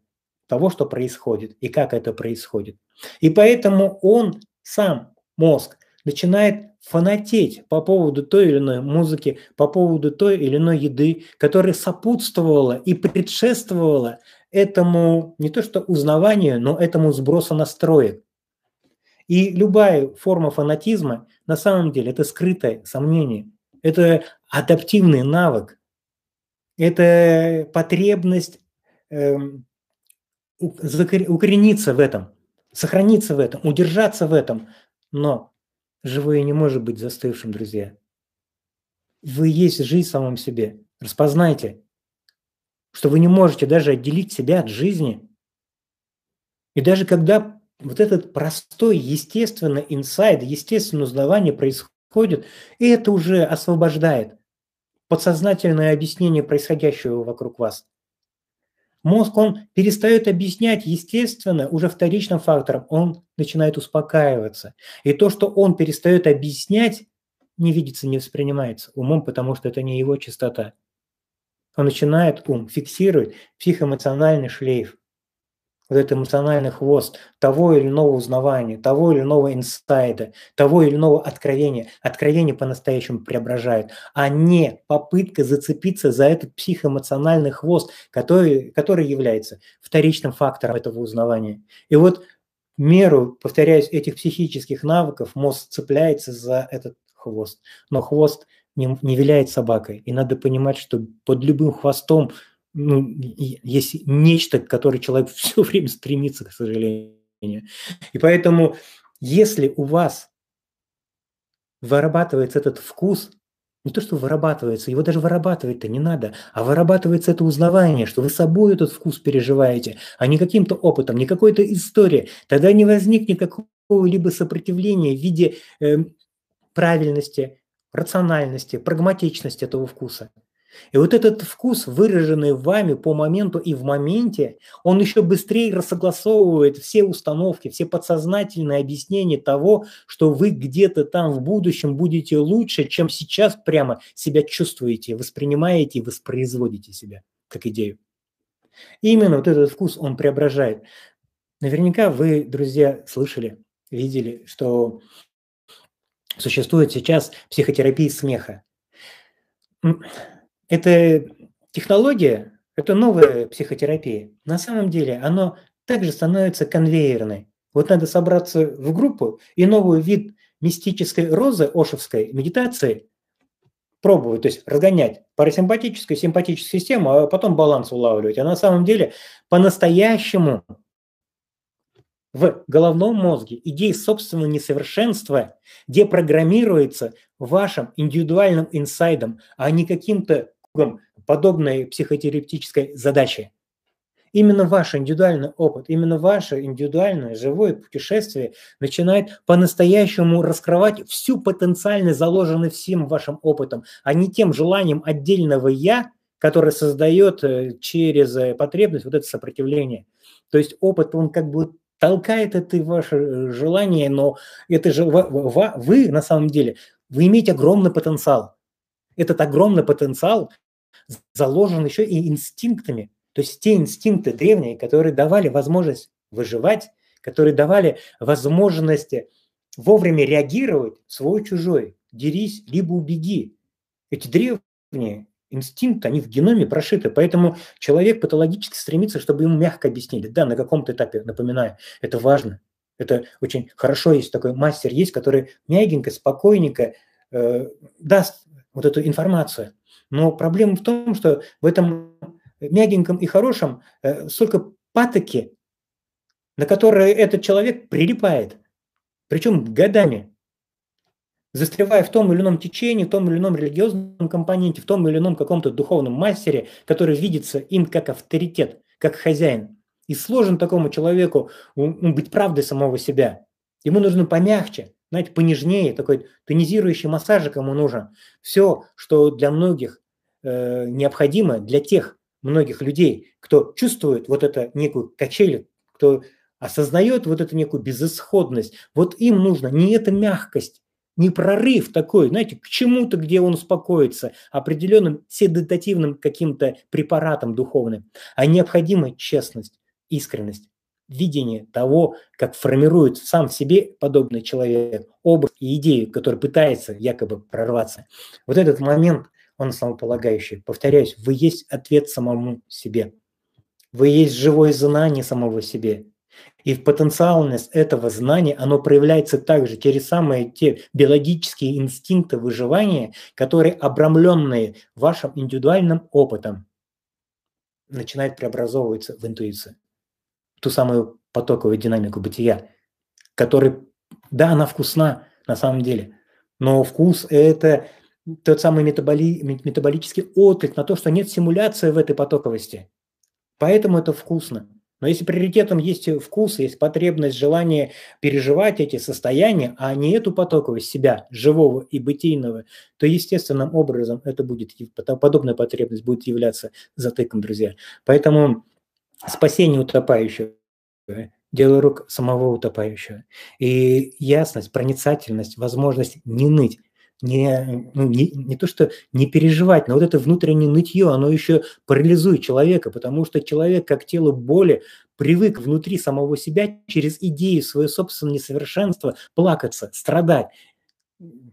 того, что происходит и как это происходит. И поэтому он сам, мозг, начинает фанатеть по поводу той или иной музыки, по поводу той или иной еды, которая сопутствовала и предшествовала этому не то что узнаванию, но этому сбросу настроек. И любая форма фанатизма на самом деле это скрытое сомнение, это адаптивный навык, это потребность э, укорениться в этом, сохраниться в этом, удержаться в этом. Но Живое не может быть застывшим, друзья. Вы есть жизнь в самом себе. Распознайте, что вы не можете даже отделить себя от жизни. И даже когда вот этот простой, естественный инсайд, естественное узнавание происходит, и это уже освобождает подсознательное объяснение происходящего вокруг вас. Мозг, он перестает объяснять, естественно, уже вторичным фактором, он начинает успокаиваться. И то, что он перестает объяснять, не видится, не воспринимается умом, потому что это не его частота. Он начинает ум фиксировать психоэмоциональный шлейф вот этот эмоциональный хвост того или иного узнавания, того или иного инсайда, того или иного откровения. Откровение по-настоящему преображает, а не попытка зацепиться за этот психоэмоциональный хвост, который, который является вторичным фактором этого узнавания. И вот меру, повторяюсь, этих психических навыков мозг цепляется за этот хвост. Но хвост не, не виляет собакой. И надо понимать, что под любым хвостом ну, есть нечто, к которому человек все время стремится, к сожалению. И поэтому, если у вас вырабатывается этот вкус, не то, что вырабатывается, его даже вырабатывать-то не надо, а вырабатывается это узнавание, что вы собой этот вкус переживаете, а не каким-то опытом, не какой-то историей. Тогда не возникнет какого-либо сопротивления в виде э, правильности, рациональности, прагматичности этого вкуса. И вот этот вкус, выраженный вами по моменту и в моменте, он еще быстрее рассогласовывает все установки, все подсознательные объяснения того, что вы где-то там в будущем будете лучше, чем сейчас прямо себя чувствуете, воспринимаете и воспроизводите себя как идею. И именно вот этот вкус он преображает. Наверняка вы, друзья, слышали, видели, что существует сейчас психотерапия смеха это технология, это новая психотерапия. На самом деле оно также становится конвейерной. Вот надо собраться в группу и новый вид мистической розы, ошевской медитации пробовать, то есть разгонять парасимпатическую, симпатическую систему, а потом баланс улавливать. А на самом деле по-настоящему в головном мозге идеи собственного несовершенства депрограммируется вашим индивидуальным инсайдом, а не каким-то подобной психотерапевтической задачи. Именно ваш индивидуальный опыт, именно ваше индивидуальное живое путешествие начинает по-настоящему раскрывать всю потенциальность, заложенную всем вашим опытом, а не тем желанием отдельного «я», которое создает э, через э, потребность вот это сопротивление. То есть опыт, он как бы толкает это ваше э, желание, но это же вы на самом деле, вы имеете огромный потенциал. Этот огромный потенциал заложен еще и инстинктами. То есть те инстинкты древние, которые давали возможность выживать, которые давали возможность вовремя реагировать свой-чужой, дерись, либо убеги. Эти древние инстинкты, они в геноме прошиты, поэтому человек патологически стремится, чтобы ему мягко объяснили. Да, на каком-то этапе, напоминаю, это важно. Это очень хорошо, есть такой мастер есть, который мягенько, спокойненько э, даст вот эту информацию. Но проблема в том, что в этом мягеньком и хорошем э, столько патоки, на которые этот человек прилипает, причем годами, застревая в том или ином течении, в том или ином религиозном компоненте, в том или ином каком-то духовном мастере, который видится им как авторитет, как хозяин. И сложен такому человеку быть правдой самого себя. Ему нужно помягче, знаете, понежнее, такой тонизирующий массажик ему нужен. Все, что для многих э, необходимо, для тех многих людей, кто чувствует вот это некую качель, кто осознает вот эту некую безысходность, вот им нужно не эта мягкость, не прорыв такой, знаете, к чему-то, где он успокоится, определенным седативным каким-то препаратом духовным, а необходимая честность, искренность, видение того, как формирует сам в себе подобный человек образ и идею, который пытается якобы прорваться. Вот этот момент, он основополагающий. Повторяюсь, вы есть ответ самому себе. Вы есть живое знание самого себе. И потенциальность этого знания, оно проявляется также через самые те биологические инстинкты выживания, которые, обрамленные вашим индивидуальным опытом, начинают преобразовываться в интуицию. Ту самую потоковую динамику бытия, который, да, она вкусна на самом деле, но вкус – это тот самый метаболи, метаболический отклик на то, что нет симуляции в этой потоковости. Поэтому это вкусно. Но если приоритетом есть вкус, есть потребность, желание переживать эти состояния, а не эту потоковость себя, живого и бытийного, то естественным образом это будет, подобная потребность будет являться затыком, друзья. Поэтому спасение утопающего дело рук самого утопающего. И ясность, проницательность, возможность не ныть, не, ну, не, не то что не переживать, но вот это внутреннее нытье, оно еще парализует человека, потому что человек, как тело боли, привык внутри самого себя через идею свое собственное несовершенство плакаться, страдать,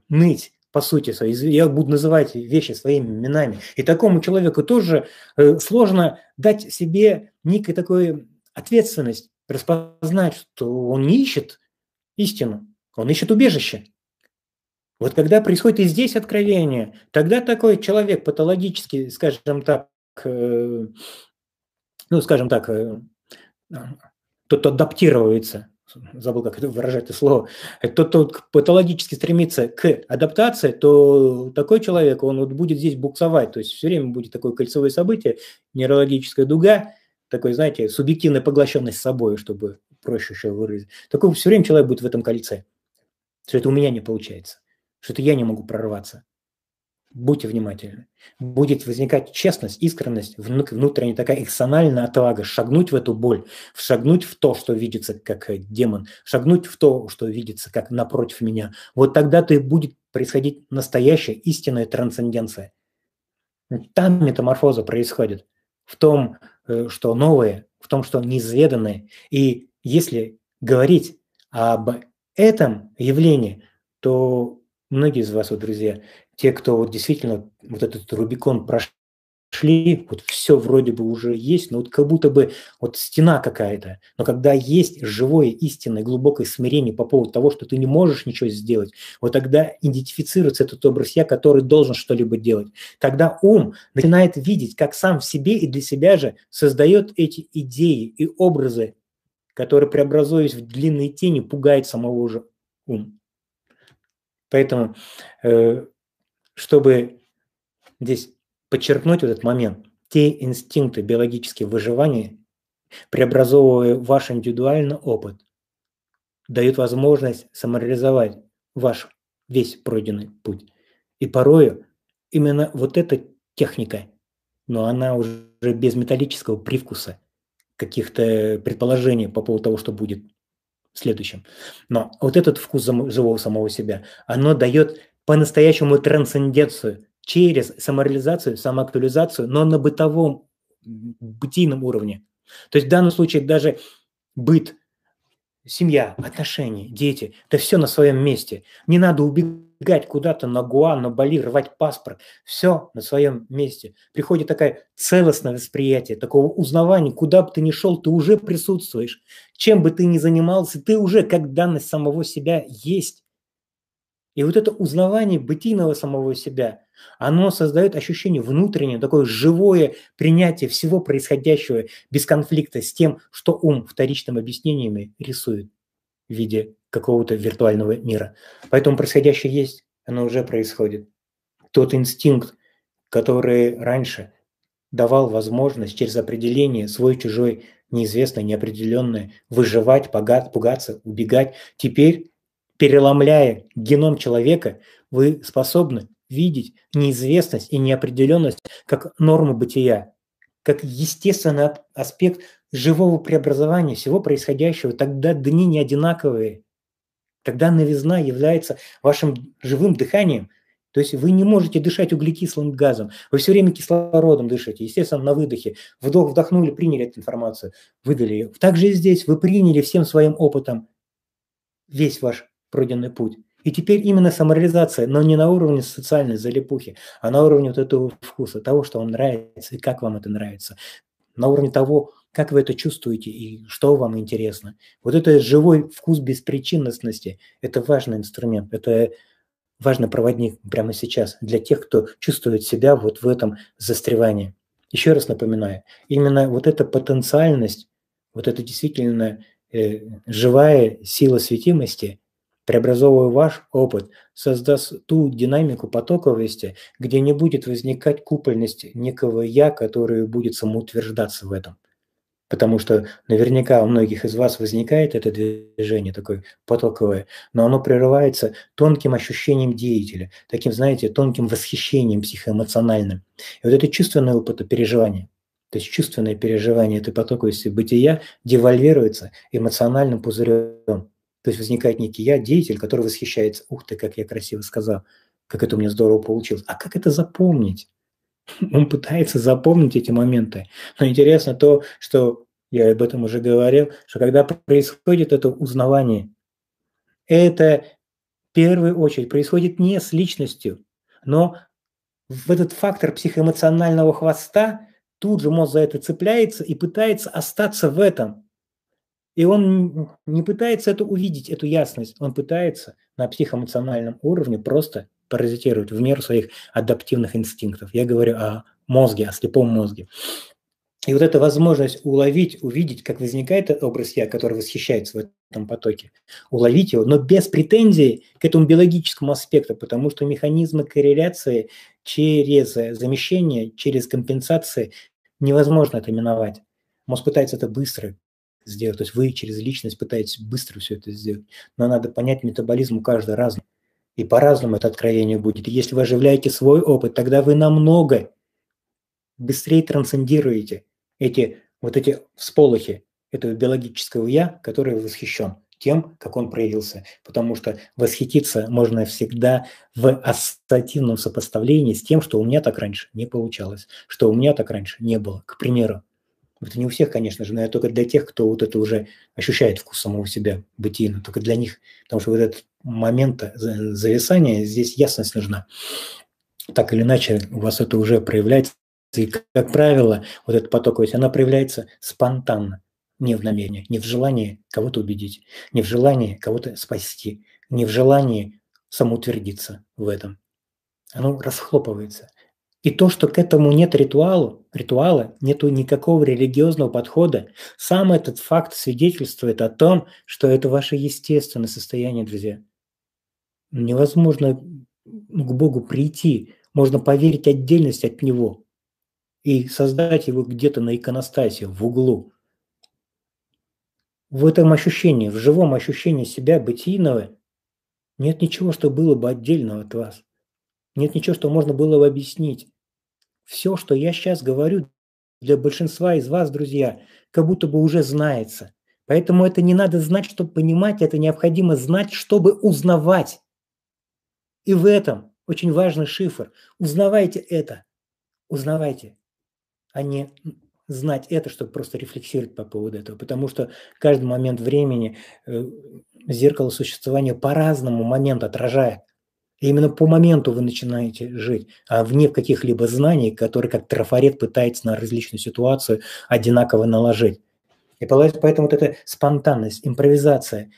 ныть по сути своей. Я буду называть вещи своими именами. И такому человеку тоже э, сложно дать себе некой такой ответственность, распознать, что он не ищет истину, он ищет убежище. Вот когда происходит и здесь откровение, тогда такой человек патологически, скажем так, э, ну, скажем так, э, тот адаптируется, забыл, как это выражать это слово, тот, кто патологически стремится к адаптации, то такой человек, он вот будет здесь буксовать, то есть все время будет такое кольцевое событие, нейрологическая дуга, такой, знаете, субъективная поглощенность собой, чтобы проще еще выразить. Такой все время человек будет в этом кольце. Все это у меня не получается что-то я не могу прорваться. Будьте внимательны. Будет возникать честность, искренность, внутренняя такая эксональная отвага, шагнуть в эту боль, шагнуть в то, что видится как э, демон, шагнуть в то, что видится как напротив меня. Вот тогда-то и будет происходить настоящая истинная трансценденция. Там метаморфоза происходит. В том, э, что новое, в том, что неизведанное. И если говорить об этом явлении, то многие из вас, вот, друзья, те, кто вот действительно вот этот Рубикон прошли, вот все вроде бы уже есть, но вот как будто бы вот стена какая-то. Но когда есть живое, истинное, глубокое смирение по поводу того, что ты не можешь ничего сделать, вот тогда идентифицируется этот образ я, который должен что-либо делать. Тогда ум начинает видеть, как сам в себе и для себя же создает эти идеи и образы, которые, преобразуясь в длинные тени, пугают самого же ум. Поэтому, э, чтобы здесь подчеркнуть этот момент, те инстинкты биологические выживания, преобразовывая ваш индивидуальный опыт, дают возможность самореализовать ваш весь пройденный путь. И порою именно вот эта техника, но она уже без металлического привкуса, каких-то предположений по поводу того, что будет следующем. Но вот этот вкус живого самого себя, оно дает по-настоящему трансценденцию через самореализацию, самоактуализацию, но на бытовом, бытийном уровне. То есть в данном случае даже быт, семья, отношения, дети, это все на своем месте. Не надо убегать куда-то на Гуа, на Бали, рвать паспорт. Все на своем месте. Приходит такое целостное восприятие, такого узнавания, куда бы ты ни шел, ты уже присутствуешь. Чем бы ты ни занимался, ты уже как данность самого себя есть. И вот это узнавание бытийного самого себя, оно создает ощущение внутреннее, такое живое принятие всего происходящего без конфликта с тем, что ум вторичным объяснениями рисует в виде какого-то виртуального мира. Поэтому происходящее есть, оно уже происходит. Тот инстинкт, который раньше давал возможность через определение свой-чужой, неизвестное, неопределенное, выживать, пугаться, убегать, теперь переломляя геном человека, вы способны видеть неизвестность и неопределенность как норму бытия, как естественный аспект живого преобразования всего происходящего. Тогда дни не одинаковые. Тогда новизна является вашим живым дыханием. То есть вы не можете дышать углекислым газом. Вы все время кислородом дышите. Естественно, на выдохе. Вдох, вдохнули, приняли эту информацию, выдали ее. Также и здесь вы приняли всем своим опытом весь ваш пройденный путь. И теперь именно самореализация, но не на уровне социальной залипухи, а на уровне вот этого вкуса, того, что вам нравится и как вам это нравится. На уровне того, как вы это чувствуете и что вам интересно. Вот это живой вкус беспричинностности – это важный инструмент, это важный проводник прямо сейчас для тех, кто чувствует себя вот в этом застревании. Еще раз напоминаю, именно вот эта потенциальность, вот эта действительно э, живая сила светимости – преобразовывая ваш опыт, создаст ту динамику потоковости, где не будет возникать купольность некого «я», который будет самоутверждаться в этом. Потому что наверняка у многих из вас возникает это движение такое потоковое, но оно прерывается тонким ощущением деятеля, таким, знаете, тонким восхищением психоэмоциональным. И вот это чувственное опыт переживания, то есть чувственное переживание этой потоковости бытия девальвируется эмоциональным пузырем. То есть возникает некий я, деятель, который восхищается. Ух ты, как я красиво сказал, как это у меня здорово получилось. А как это запомнить? Он пытается запомнить эти моменты. Но интересно то, что я об этом уже говорил, что когда происходит это узнавание, это в первую очередь происходит не с личностью, но в этот фактор психоэмоционального хвоста тут же мозг за это цепляется и пытается остаться в этом. И он не пытается это увидеть, эту ясность, он пытается на психоэмоциональном уровне просто паразитировать в меру своих адаптивных инстинктов. Я говорю о мозге, о слепом мозге. И вот эта возможность уловить, увидеть, как возникает образ «я», который восхищается в этом потоке, уловить его, но без претензий к этому биологическому аспекту, потому что механизмы корреляции через замещение, через компенсации невозможно это миновать. Мозг пытается это быстро, сделать. То есть вы через личность пытаетесь быстро все это сделать. Но надо понять, метаболизм у каждого разный. И по-разному это откровение будет. И если вы оживляете свой опыт, тогда вы намного быстрее трансцендируете эти вот эти всполохи этого биологического «я», который восхищен тем, как он проявился. Потому что восхититься можно всегда в ассоциативном сопоставлении с тем, что у меня так раньше не получалось, что у меня так раньше не было. К примеру, это не у всех, конечно же, но это только для тех, кто вот это уже ощущает вкус самого себя бытийно, только для них. Потому что вот этот момент зависания, здесь ясность нужна. Так или иначе, у вас это уже проявляется. И, как правило, вот поток, потоковость, она проявляется спонтанно, не в намерении, не в желании кого-то убедить, не в желании кого-то спасти, не в желании самоутвердиться в этом. Оно расхлопывается. И то, что к этому нет ритуалу, ритуала, нету никакого религиозного подхода, сам этот факт свидетельствует о том, что это ваше естественное состояние, друзья. Невозможно к Богу прийти, можно поверить отдельность от Него и создать его где-то на иконостасе, в углу. В этом ощущении, в живом ощущении себя бытийного, нет ничего, что было бы отдельно от вас. Нет ничего, что можно было бы объяснить. Все, что я сейчас говорю, для большинства из вас, друзья, как будто бы уже знается. Поэтому это не надо знать, чтобы понимать, это необходимо знать, чтобы узнавать. И в этом очень важный шифр. Узнавайте это. Узнавайте, а не знать это, чтобы просто рефлексировать по поводу этого. Потому что каждый момент времени э, зеркало существования по-разному момент отражает. И именно по моменту вы начинаете жить, а вне каких-либо знаний, которые как трафарет пытается на различную ситуацию одинаково наложить. И поэтому вот эта спонтанность, импровизация,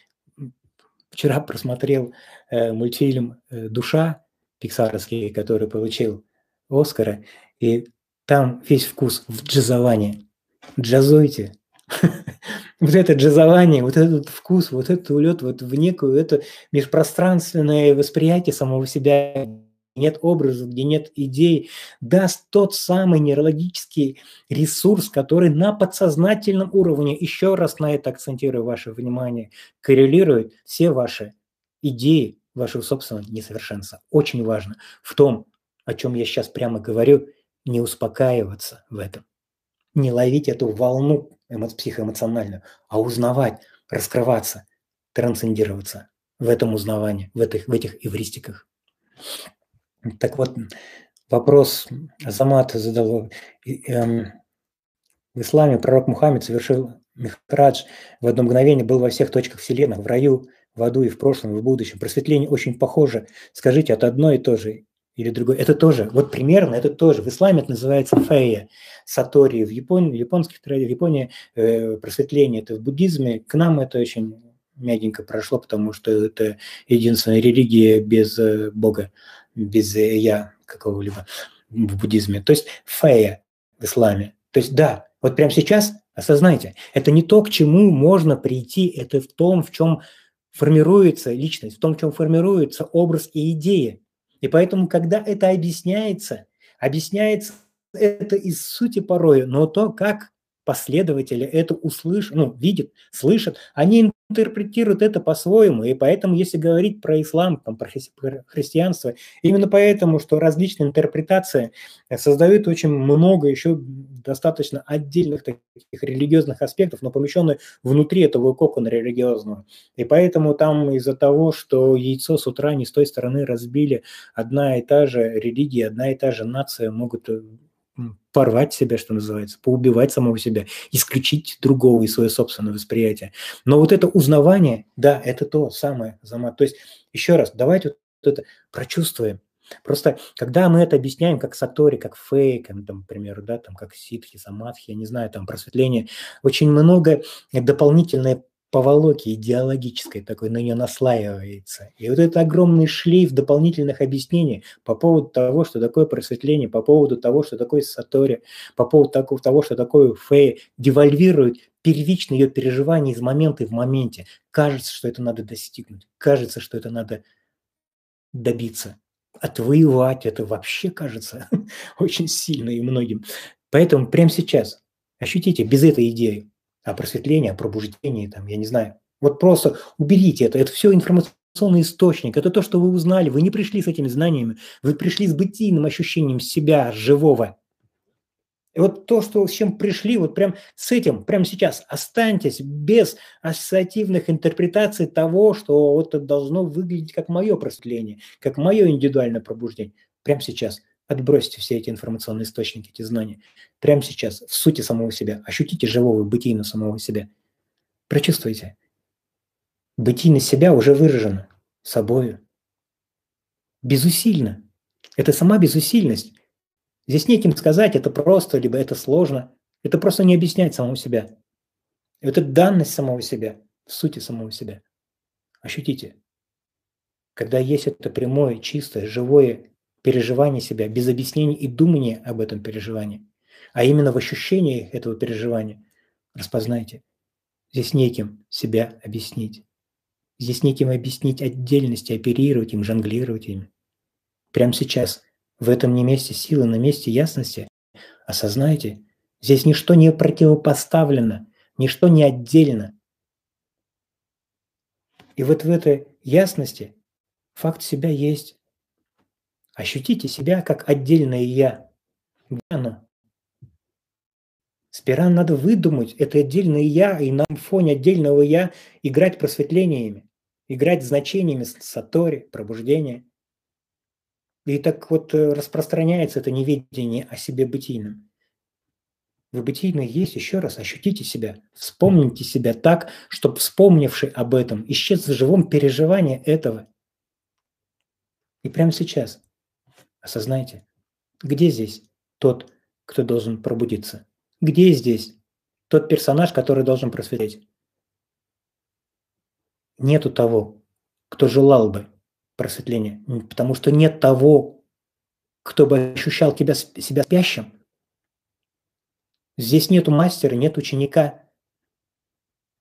вчера просмотрел э, мультфильм э, «Душа» пиксаровский, который получил Оскара, и там весь вкус в джазовании. Джазуйте. вот это джазование, вот этот вкус, вот этот улет вот в некую это межпространственное восприятие самого себя, нет образов, где нет идей, даст тот самый нейрологический ресурс, который на подсознательном уровне, еще раз на это акцентирую ваше внимание, коррелирует все ваши идеи, вашего собственного несовершенства. Очень важно в том, о чем я сейчас прямо говорю, не успокаиваться в этом, не ловить эту волну эмо- психоэмоциональную, а узнавать, раскрываться, трансцендироваться в этом узнавании, в этих, в этих эвристиках. Так вот, вопрос Азамат задал. Эм, в исламе пророк Мухаммед совершил Михрадж в одно мгновение, был во всех точках Вселенной, в раю, в аду и в прошлом, и в будущем. Просветление очень похоже. Скажите, это одно и то же или другое. Это тоже, вот примерно это тоже. В исламе это называется фея, сатори. В Японии, в японских в Японии э, просветление это в буддизме. К нам это очень мягенько прошло, потому что это единственная религия без э, Бога, без э, я какого-либо в буддизме. То есть фея в исламе. То есть да, вот прямо сейчас осознайте, это не то, к чему можно прийти, это в том, в чем формируется личность, в том, в чем формируется образ и идея. И поэтому, когда это объясняется, объясняется это из сути порой, но то, как последователи это услышат, ну, видят, слышат, они интерпретируют это по-своему. И поэтому, если говорить про ислам, там, про христианство, именно поэтому, что различные интерпретации создают очень много еще достаточно отдельных таких религиозных аспектов, но помещенных внутри этого кокона религиозного. И поэтому там из-за того, что яйцо с утра не с той стороны разбили, одна и та же религия, одна и та же нация могут порвать себя, что называется, поубивать самого себя, исключить другого из своего собственного восприятия. Но вот это узнавание, да, это то самое, Замат. То есть, еще раз, давайте вот это прочувствуем. Просто когда мы это объясняем как сатори, как фейк, там, например, да, там, как ситхи, самадхи, я не знаю, там, просветление, очень много дополнительной поволоки идеологической такой на нее наслаивается. И вот этот огромный шлейф дополнительных объяснений по поводу того, что такое просветление, по поводу того, что такое сатори, по поводу того, что такое фей, девальвирует первичное ее переживание из момента в моменте. Кажется, что это надо достигнуть, кажется, что это надо добиться. Отвоевать это вообще кажется очень сильно и многим. Поэтому прямо сейчас ощутите без этой идеи, о просветлении, о пробуждении, там, я не знаю. Вот просто уберите это. Это все информационный источник. Это то, что вы узнали. Вы не пришли с этими знаниями. Вы пришли с бытийным ощущением себя, живого. И вот то, что, с чем пришли, вот прям с этим, прямо сейчас останьтесь без ассоциативных интерпретаций того, что вот это должно выглядеть как мое просветление, как мое индивидуальное пробуждение. Прямо сейчас – Отбросьте все эти информационные источники, эти знания. Прямо сейчас, в сути самого себя. Ощутите живого, бытийно самого себя. Прочувствуйте. Бытийность себя уже выражена собою. Безусильно. Это сама безусильность. Здесь неким сказать, это просто, либо это сложно. Это просто не объяснять самого себя. Это данность самого себя, в сути самого себя. Ощутите. Когда есть это прямое, чистое, живое переживание себя, без объяснений и думания об этом переживании, а именно в ощущении этого переживания, распознайте. Здесь неким себя объяснить. Здесь неким объяснить отдельности, оперировать им, жонглировать ими. Прямо сейчас, в этом не месте силы, на месте ясности, осознайте, здесь ничто не противопоставлено, ничто не отдельно. И вот в этой ясности факт себя есть. Ощутите себя как отдельное «я». Где оно? Сперва надо выдумать это отдельное «я» и на фоне отдельного «я» играть просветлениями, играть значениями сатори, пробуждения. И так вот э, распространяется это неведение о себе бытийном. Вы бытийное есть, еще раз ощутите себя, вспомните себя так, чтобы вспомнивший об этом исчез в живом переживании этого. И прямо сейчас Осознайте, где здесь тот, кто должен пробудиться? Где здесь тот персонаж, который должен просветлеть? Нету того, кто желал бы просветления, потому что нет того, кто бы ощущал тебя, себя спящим. Здесь нет мастера, нет ученика.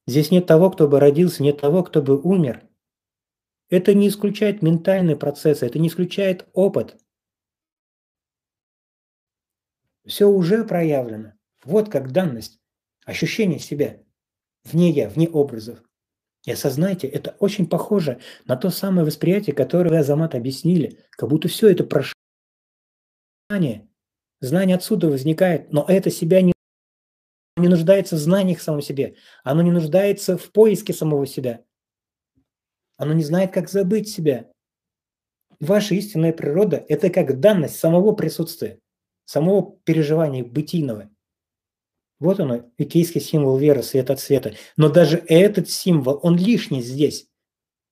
Здесь нет того, кто бы родился, нет того, кто бы умер. Это не исключает ментальные процессы, это не исключает опыт. Все уже проявлено. Вот как данность, ощущение себя, вне я, вне образов. И осознайте, это очень похоже на то самое восприятие, которое вы, Азамат, объяснили, как будто все это прошение. Знание отсюда возникает, но это себя не, не нуждается в знаниях самого себе. Оно не нуждается в поиске самого себя. Оно не знает, как забыть себя. Ваша истинная природа – это как данность самого присутствия, самого переживания бытийного. Вот оно, икейский символ веры, свет от света. Но даже этот символ, он лишний здесь.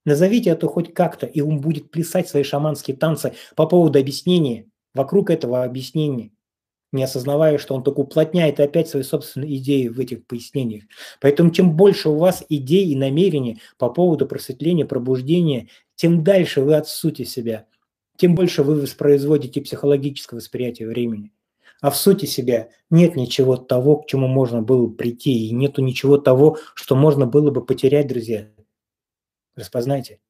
Назовите это хоть как-то, и он будет плясать свои шаманские танцы по поводу объяснения, вокруг этого объяснения, не осознавая, что он только уплотняет опять свои собственные идеи в этих пояснениях. Поэтому чем больше у вас идей и намерений по поводу просветления, пробуждения, тем дальше вы от сути себя, тем больше вы воспроизводите психологическое восприятие времени. А в сути себя нет ничего того, к чему можно было бы прийти, и нету ничего того, что можно было бы потерять, друзья. Распознайте.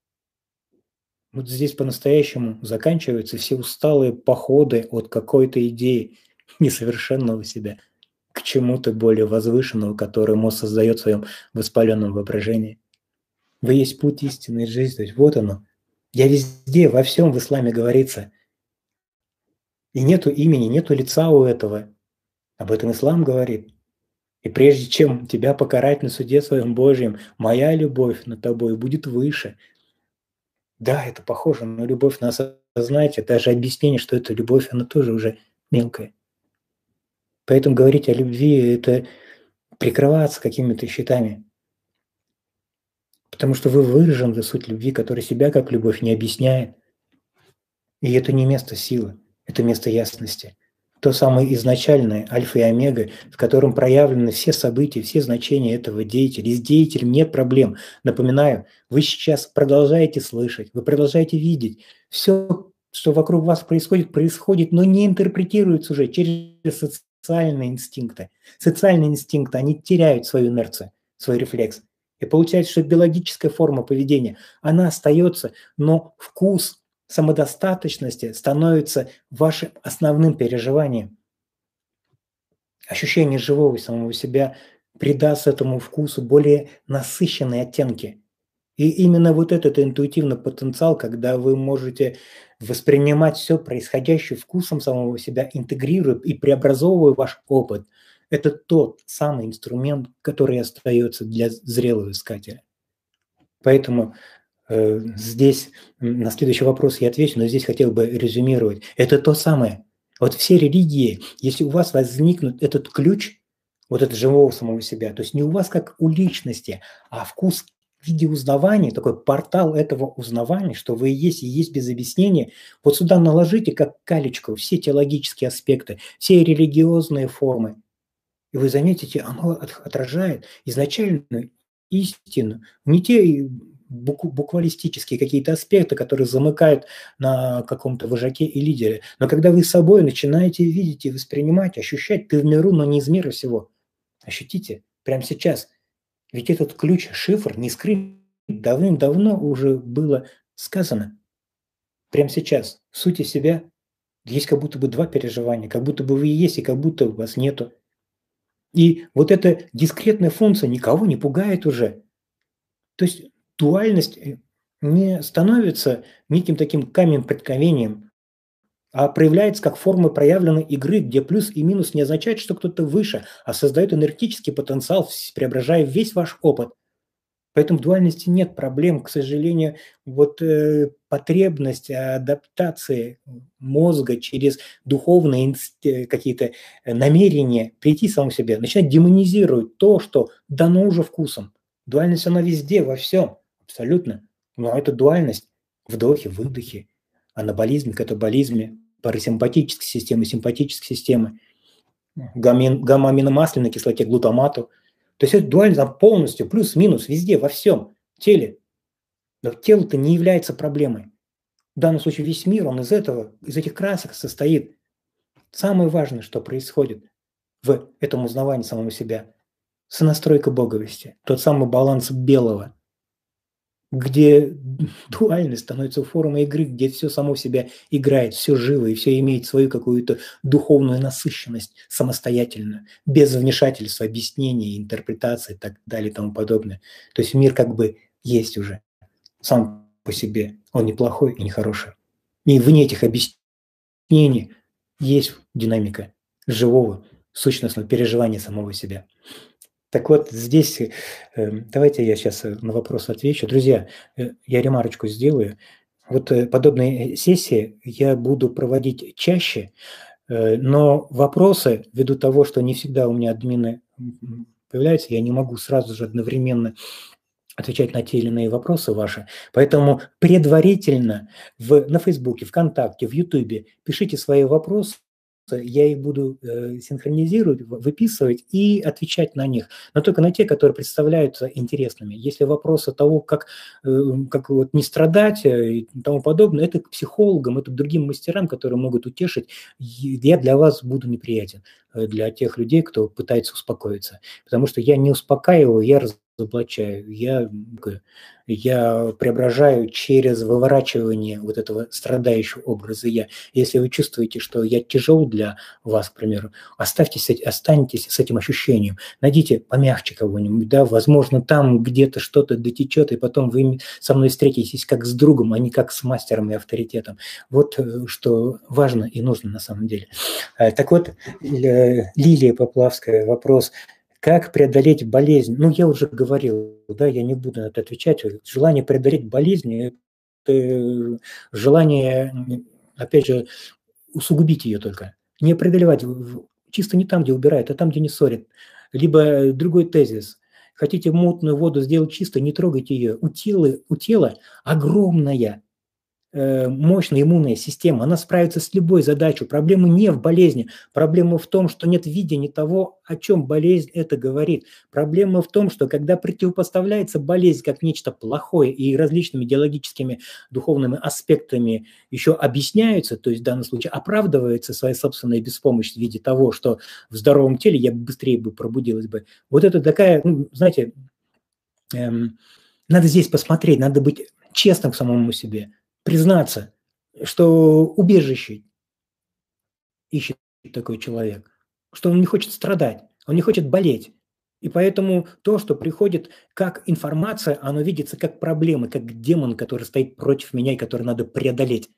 Вот здесь по-настоящему заканчиваются все усталые походы от какой-то идеи несовершенного себя к чему-то более возвышенному, который мозг создает в своем воспаленном воображении. Вы есть путь истинной жизни, то есть вот оно. Я везде, во всем в исламе говорится – и нету имени, нету лица у этого. Об этом ислам говорит. И прежде чем тебя покарать на суде своем Божьем, моя любовь над тобой будет выше. Да, это похоже на любовь на осознайте. Даже объяснение, что это любовь, она тоже уже мелкая. Поэтому говорить о любви – это прикрываться какими-то щитами. Потому что вы выражены суть любви, которая себя как любовь не объясняет. И это не место силы это место ясности. То самое изначальное, альфа и омега, в котором проявлены все события, все значения этого деятеля. И с деятелем нет проблем. Напоминаю, вы сейчас продолжаете слышать, вы продолжаете видеть. Все, что вокруг вас происходит, происходит, но не интерпретируется уже через социальные инстинкты. Социальные инстинкты, они теряют свою инерцию, свой рефлекс. И получается, что биологическая форма поведения, она остается, но вкус, самодостаточности становится вашим основным переживанием. Ощущение живого самого себя придаст этому вкусу более насыщенные оттенки. И именно вот этот интуитивный потенциал, когда вы можете воспринимать все происходящее вкусом самого себя, интегрируя и преобразовывая ваш опыт, это тот самый инструмент, который остается для зрелого искателя. Поэтому Э, здесь на следующий вопрос я отвечу, но здесь хотел бы резюмировать. Это то самое. Вот все религии, если у вас возникнет этот ключ, вот этот живого самого себя, то есть не у вас как у личности, а вкус в виде узнавания, такой портал этого узнавания, что вы есть и есть без объяснения, вот сюда наложите как калечку все теологические аспекты, все религиозные формы, и вы заметите, оно отражает изначальную истину, не те буквалистические какие-то аспекты, которые замыкают на каком-то вожаке и лидере. Но когда вы собой начинаете видеть и воспринимать, ощущать, ты в миру, но не из мира всего. Ощутите прямо сейчас. Ведь этот ключ, шифр не скрыт. Давным-давно уже было сказано. Прямо сейчас. В сути себя есть как будто бы два переживания. Как будто бы вы есть и как будто вас нету. И вот эта дискретная функция никого не пугает уже. То есть дуальность э, не становится неким таким камень преткновением, а проявляется как форма проявленной игры, где плюс и минус не означает, что кто-то выше, а создает энергетический потенциал, преображая весь ваш опыт. Поэтому в дуальности нет проблем, к сожалению, вот э, потребность адаптации мозга через духовные э, какие-то намерения прийти самому себе, начинать демонизировать то, что дано уже вкусом. Дуальность, она везде, во всем. Абсолютно. Но это дуальность. Вдохе, выдохе. Анаболизм, катаболизме, парасимпатической системы, симпатической системы, гамма-аминомасляной кислоте, глутамату. То есть это дуальность полностью, плюс-минус, везде, во всем теле. Тело-то не является проблемой. В данном случае весь мир, он из этого, из этих красок состоит. Самое важное, что происходит в этом узнавании самого себя – сонастройка боговости, тот самый баланс белого, где дуальность становится формой игры, где все само себя играет, все живо и все имеет свою какую-то духовную насыщенность самостоятельно, без вмешательства, объяснений, интерпретации и так далее и тому подобное. То есть мир как бы есть уже сам по себе. Он не плохой и не хороший. И вне этих объяснений есть динамика живого, сущностного переживания самого себя. Так вот, здесь, э, давайте я сейчас э, на вопрос отвечу. Друзья, э, я ремарочку сделаю. Вот подобные сессии я буду проводить чаще, но вопросы, ввиду того, что не всегда у меня админы появляются, я не могу сразу же одновременно отвечать на те или иные вопросы ваши. Поэтому предварительно в, на Фейсбуке, ВКонтакте, в Ютубе пишите свои вопросы, я их буду э, синхронизировать, выписывать и отвечать на них, но только на те, которые представляются интересными. Если вопросы того, как, э, как вот не страдать э, и тому подобное, это к психологам, это к другим мастерам, которые могут утешить, я для вас буду неприятен, э, для тех людей, кто пытается успокоиться. Потому что я не успокаиваю, я разоблачаю, я я преображаю через выворачивание вот этого страдающего образа я. Если вы чувствуете, что я тяжел для вас, к примеру, оставьтесь, останьтесь с этим ощущением, найдите помягче кого-нибудь, да, возможно, там где-то что-то дотечет, и потом вы со мной встретитесь как с другом, а не как с мастером и авторитетом. Вот э, что важно и нужно на самом деле. Э, так вот, Лилия Поплавская, вопрос – как преодолеть болезнь? Ну, я уже говорил, да, я не буду на это отвечать. Желание преодолеть болезнь – это желание, опять же, усугубить ее только. Не преодолевать, чисто не там, где убирают, а там, где не ссорят. Либо другой тезис. Хотите мутную воду сделать чисто, не трогайте ее. У тела, у тела огромная Э, мощная иммунная система, она справится с любой задачей. Проблема не в болезни, проблема в том, что нет видения того, о чем болезнь это говорит. Проблема в том, что когда противопоставляется болезнь как нечто плохое и различными идеологическими духовными аспектами еще объясняются, то есть в данном случае оправдывается своя собственная беспомощность в виде того, что в здоровом теле я быстрее бы пробудилась бы. Вот это такая, ну, знаете, эм, надо здесь посмотреть, надо быть честным к самому себе – признаться, что убежище ищет такой человек, что он не хочет страдать, он не хочет болеть. И поэтому то, что приходит как информация, оно видится как проблема, как демон, который стоит против меня и который надо преодолеть.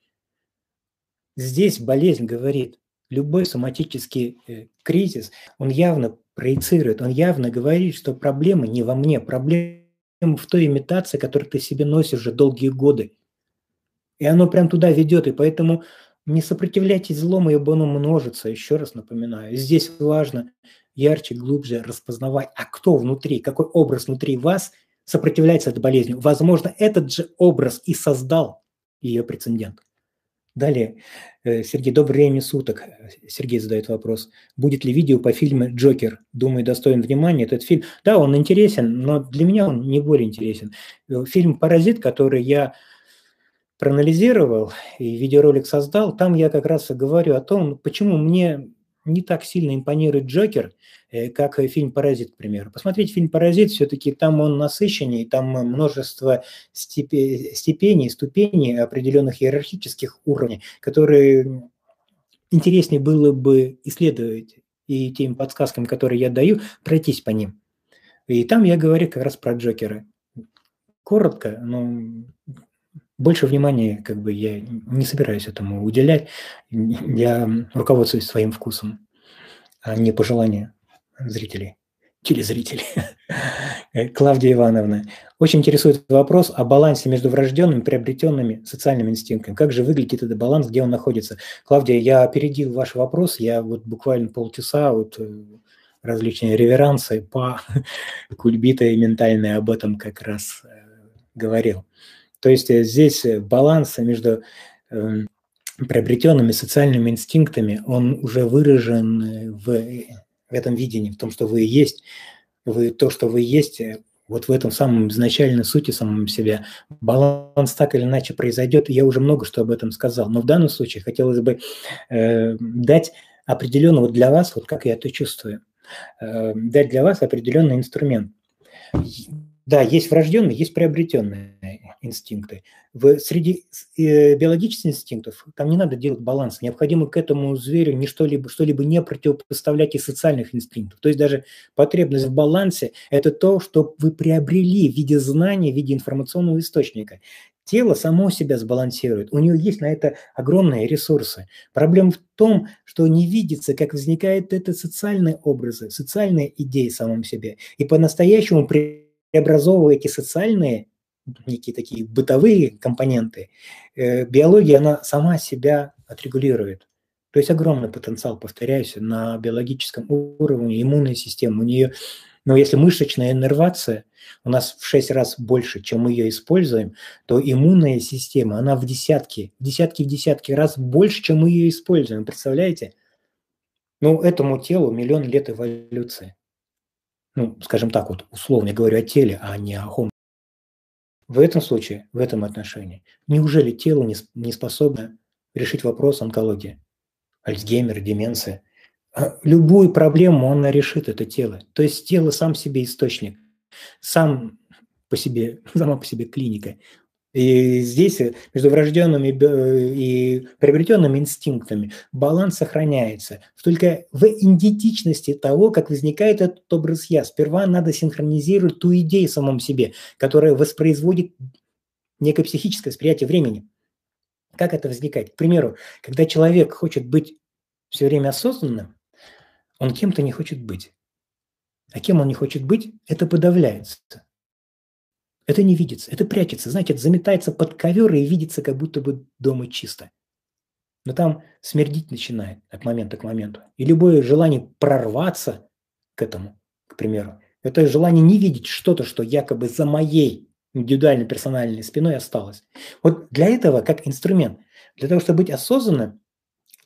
Здесь болезнь говорит, любой соматический э, кризис, он явно проецирует, он явно говорит, что проблема не во мне, проблема в той имитации, которую ты себе носишь уже долгие годы. И оно прям туда ведет, и поэтому не сопротивляйтесь злому, ибо оно множится, еще раз напоминаю. Здесь важно ярче, глубже распознавать, а кто внутри, какой образ внутри вас сопротивляется этой болезни. Возможно, этот же образ и создал ее прецедент. Далее, э, Сергей, доброе время суток. Сергей задает вопрос. Будет ли видео по фильму «Джокер»? Думаю, достоин внимания этот фильм. Да, он интересен, но для меня он не более интересен. Э, фильм «Паразит», который я проанализировал и видеоролик создал, там я как раз и говорю о том, почему мне не так сильно импонирует Джокер, э, как фильм «Паразит», к примеру. Посмотрите фильм «Паразит», все-таки там он насыщеннее, там множество степеней, ступеней определенных иерархических уровней, которые интереснее было бы исследовать и тем подсказкам, которые я даю, пройтись по ним. И там я говорю как раз про Джокера. Коротко, но больше внимания как бы я не собираюсь этому уделять. Я руководствуюсь своим вкусом, а не пожелания зрителей, телезрителей. Клавдия Ивановна. Очень интересует вопрос о балансе между врожденными и приобретенными социальными инстинктами. Как же выглядит этот баланс, где он находится? Клавдия, я опередил ваш вопрос. Я вот буквально полчаса вот э, различные реверансы по кульбиты ментальные об этом как раз э, говорил. То есть э, здесь э, баланс между эм, приобретенными социальными инстинктами, он уже выражен э, в, этом видении, в том, что вы есть, вы то, что вы есть, вот в этом самом изначальной сути самом себя. Баланс так или иначе произойдет, я уже много что об этом сказал. Но в данном случае хотелось бы э, дать определенно вот для вас, вот как я это чувствую, э, дать для вас определенный инструмент. Да, есть врожденные, есть приобретенные инстинкты. В, среди э, биологических инстинктов там не надо делать баланс. Необходимо к этому зверю не что-либо, что-либо не противопоставлять из социальных инстинктов. То есть даже потребность в балансе – это то, что вы приобрели в виде знания, в виде информационного источника. Тело само себя сбалансирует, у него есть на это огромные ресурсы. Проблема в том, что не видится, как возникают это социальные образы, социальные идеи в самом себе. И по-настоящему преобразовывая эти социальные некие такие бытовые компоненты, э, биология, она сама себя отрегулирует. То есть огромный потенциал, повторяюсь, на биологическом уровне, иммунная система. У нее, ну, если мышечная иннервация у нас в 6 раз больше, чем мы ее используем, то иммунная система, она в десятки, в десятки, в десятки раз больше, чем мы ее используем. Представляете? Ну, этому телу миллион лет эволюции. Ну, скажем так, вот условно я говорю о теле, а не о хом в этом случае, в этом отношении, неужели тело не, не способно решить вопрос онкологии? Альцгеймер, деменция. А любую проблему он решит, это тело. То есть тело сам себе источник, сам по себе, сама по себе клиника. И здесь э, между врожденными э, и приобретенными инстинктами баланс сохраняется. Только в идентичности того, как возникает этот образ «я». Сперва надо синхронизировать ту идею в самом себе, которая воспроизводит некое психическое восприятие времени. Как это возникает? К примеру, когда человек хочет быть все время осознанным, он кем-то не хочет быть. А кем он не хочет быть, это подавляется. Это не видится, это прячется, знаете, это заметается под ковер и видится, как будто бы дома чисто. Но там смердить начинает от момента к моменту. И любое желание прорваться к этому, к примеру, это желание не видеть что-то, что якобы за моей индивидуальной персональной спиной осталось. Вот для этого, как инструмент, для того, чтобы быть осознанным,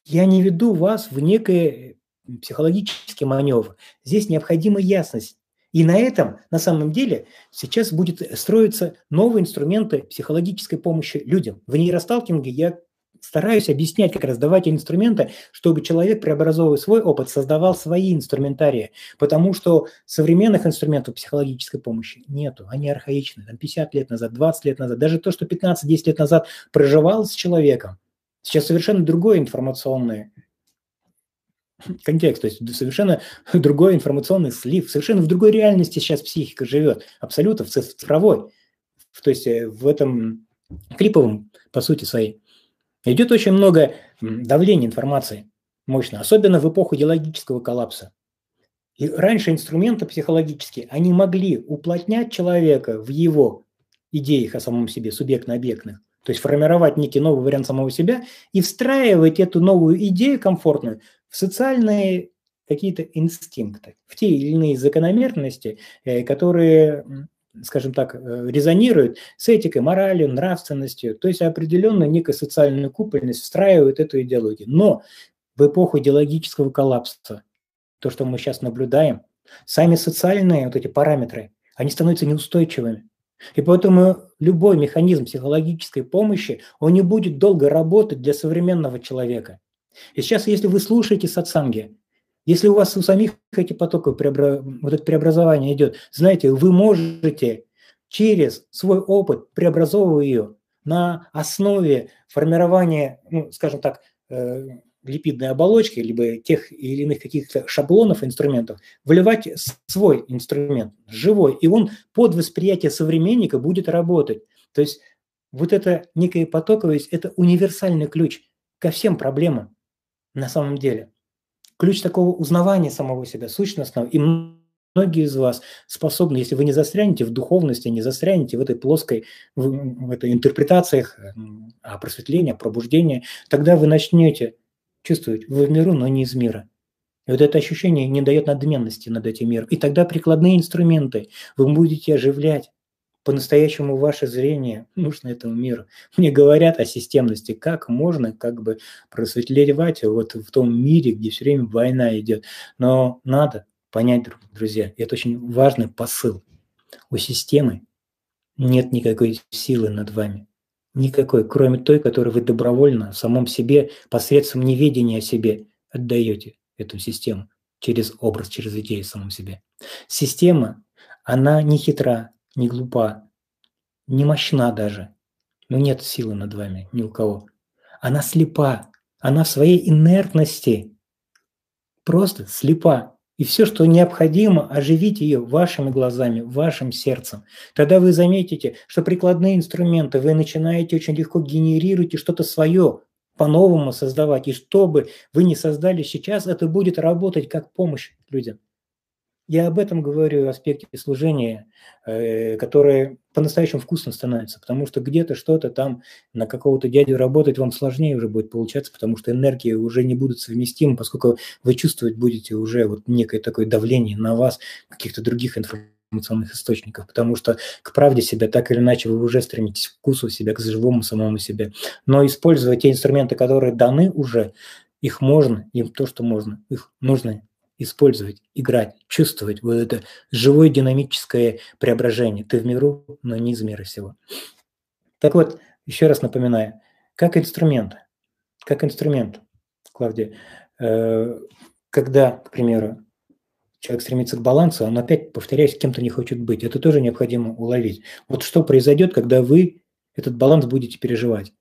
я не веду вас в некое психологический маневр. Здесь необходима ясность. И на этом, на самом деле, сейчас будет строиться новые инструменты психологической помощи людям. В нейросталкинге я стараюсь объяснять, как раз давать инструменты, чтобы человек, преобразовывая свой опыт, создавал свои инструментарии. Потому что современных инструментов психологической помощи нету. Они архаичны. Там 50 лет назад, 20 лет назад, даже то, что 15-10 лет назад проживалось с человеком, сейчас совершенно другое информационное контекст, то есть совершенно другой информационный слив, совершенно в другой реальности сейчас психика живет, абсолютно в цифровой, то есть э, в этом клиповом, по сути своей. Идет очень много давления информации мощно, особенно в эпоху идеологического коллапса. И раньше инструменты психологические, они могли уплотнять человека в его идеях о самом себе, субъектно-объектных, то есть формировать некий новый вариант самого себя и встраивать эту новую идею комфортную социальные какие-то инстинкты, в те или иные закономерности, э, которые, скажем так, э, резонируют с этикой, моралью, нравственностью, то есть определенно некая социальная купольность встраивает эту идеологию. Но в эпоху идеологического коллапса, то, что мы сейчас наблюдаем, сами социальные вот эти параметры, они становятся неустойчивыми. И поэтому любой механизм психологической помощи, он не будет долго работать для современного человека. И сейчас, если вы слушаете сатсанги, если у вас у самих эти потоки, вот это преобразование идет, знаете, вы можете через свой опыт, преобразовывая ее на основе формирования, ну, скажем так, э, липидной оболочки, либо тех или иных каких-то шаблонов, инструментов, вливать свой инструмент, живой, и он под восприятие современника будет работать. То есть вот это некая потоковость – это универсальный ключ ко всем проблемам на самом деле. Ключ такого узнавания самого себя, сущностного. И многие из вас способны, если вы не застрянете в духовности, не застрянете в этой плоской, в, в этой интерпретациях о просветлении, о тогда вы начнете чувствовать, вы в миру, но не из мира. И вот это ощущение не дает надменности над этим миром. И тогда прикладные инструменты вы будете оживлять, по-настоящему ваше зрение нужно этому миру. Мне говорят о системности, как можно как бы просветлевать вот в том мире, где все время война идет. Но надо понять, друзья, это очень важный посыл. У системы нет никакой силы над вами. Никакой, кроме той, которую вы добровольно в самом себе, посредством неведения о себе, отдаете эту систему через образ, через идею в самом себе. Система, она не хитра, не глупа, не мощна даже. Но нет силы над вами ни у кого. Она слепа. Она в своей инертности просто слепа. И все, что необходимо, оживить ее вашими глазами, вашим сердцем. Тогда вы заметите, что прикладные инструменты вы начинаете очень легко генерировать и что-то свое по-новому создавать. И что бы вы ни создали сейчас, это будет работать как помощь людям. Я об этом говорю, аспекте служения, э, которое по-настоящему вкусно становится, потому что где-то что-то там на какого-то дядю работать вам сложнее уже будет получаться, потому что энергии уже не будут совместимы, поскольку вы чувствовать будете уже вот некое такое давление на вас, каких-то других информационных источников, потому что к правде себя так или иначе вы уже стремитесь к вкусу себя, к живому самому себе. Но используя те инструменты, которые даны уже, их можно, им то, что можно, их нужно использовать, играть, чувствовать вот это живое динамическое преображение. Ты в миру, но не из мира всего. Так вот, еще раз напоминаю, как инструмент, как инструмент, Клавдия, э, когда, к примеру, человек стремится к балансу, он опять, повторяюсь, кем-то не хочет быть. Это тоже необходимо уловить. Вот что произойдет, когда вы этот баланс будете переживать.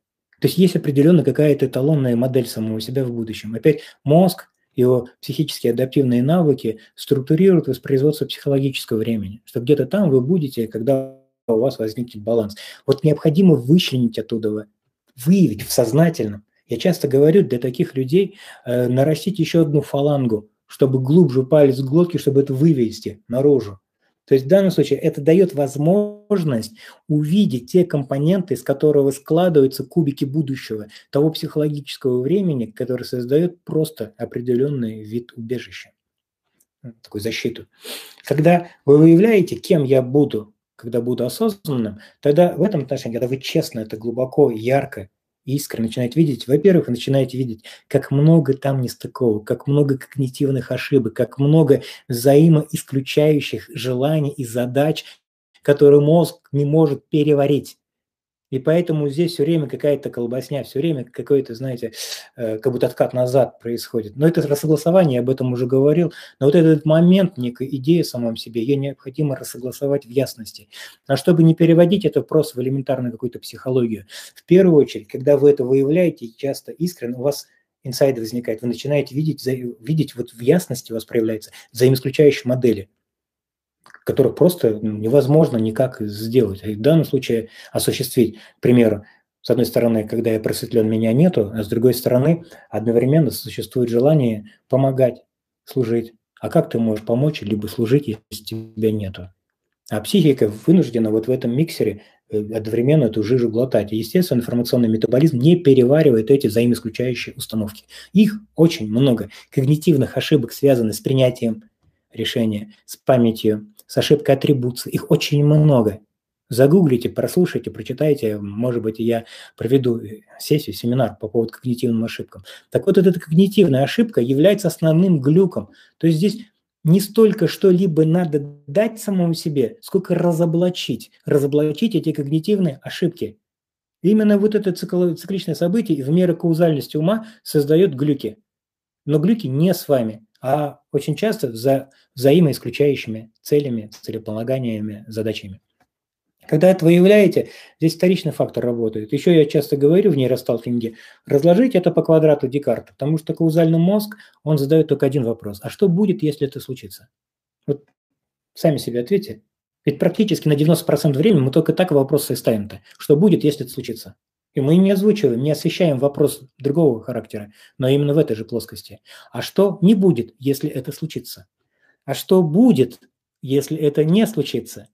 То есть есть определенно какая-то эталонная модель самого себя в будущем. Опять мозг его психические адаптивные навыки структурируют воспроизводство психологического времени, что где-то там вы будете, когда у вас возникнет баланс. Вот необходимо вычленить оттуда, выявить в сознательном. Я часто говорю для таких людей э, нарастить еще одну фалангу, чтобы глубже палец в глотке, чтобы это вывести наружу. То есть в данном случае это дает возможность увидеть те компоненты, из которого складываются кубики будущего, того психологического времени, который создает просто определенный вид убежища, такую защиту. Когда вы выявляете, кем я буду, когда буду осознанным, тогда в этом отношении, когда вы честно, это глубоко, ярко искренне начинаете видеть, во-первых, вы начинаете видеть, как много там нестыковок, как много когнитивных ошибок, как много взаимоисключающих желаний и задач, которые мозг не может переварить. И поэтому здесь все время какая-то колбасня, все время какой-то, знаете, э, как будто откат назад происходит. Но это рассогласование, я об этом уже говорил. Но вот этот момент, некая идея в самом себе, ее необходимо рассогласовать в ясности. А чтобы не переводить это просто в элементарную какую-то психологию, в первую очередь, когда вы это выявляете часто искренне, у вас инсайд возникает, вы начинаете видеть, видеть вот в ясности у вас проявляется взаимоисключающие модели – которых просто невозможно никак сделать. И в данном случае осуществить, к примеру, с одной стороны, когда я просветлен, меня нету, а с другой стороны, одновременно существует желание помогать, служить. А как ты можешь помочь, либо служить, если тебя нету? А психика вынуждена вот в этом миксере э, одновременно эту жижу глотать. И, естественно, информационный метаболизм не переваривает эти взаимоисключающие установки. Их очень много. Когнитивных ошибок, связанных с принятием решения, с памятью, с ошибкой атрибуции. Их очень много. Загуглите, прослушайте, прочитайте. Может быть, я проведу сессию, семинар по поводу когнитивным ошибкам. Так вот, эта когнитивная ошибка является основным глюком. То есть здесь не столько что-либо надо дать самому себе, сколько разоблачить. Разоблачить эти когнитивные ошибки. Именно вот это цикличное событие в меру каузальности ума создает глюки. Но глюки не с вами а очень часто за взаимоисключающими целями, целеполаганиями, задачами. Когда это выявляете, здесь вторичный фактор работает. Еще я часто говорю в нейросталкинге, разложить это по квадрату Декарта, потому что каузальный мозг, он задает только один вопрос. А что будет, если это случится? Вот сами себе ответьте. Ведь практически на 90% времени мы только так вопросы и ставим-то. Что будет, если это случится? И мы не озвучиваем, не освещаем вопрос другого характера, но именно в этой же плоскости. А что не будет, если это случится? А что будет, если это не случится?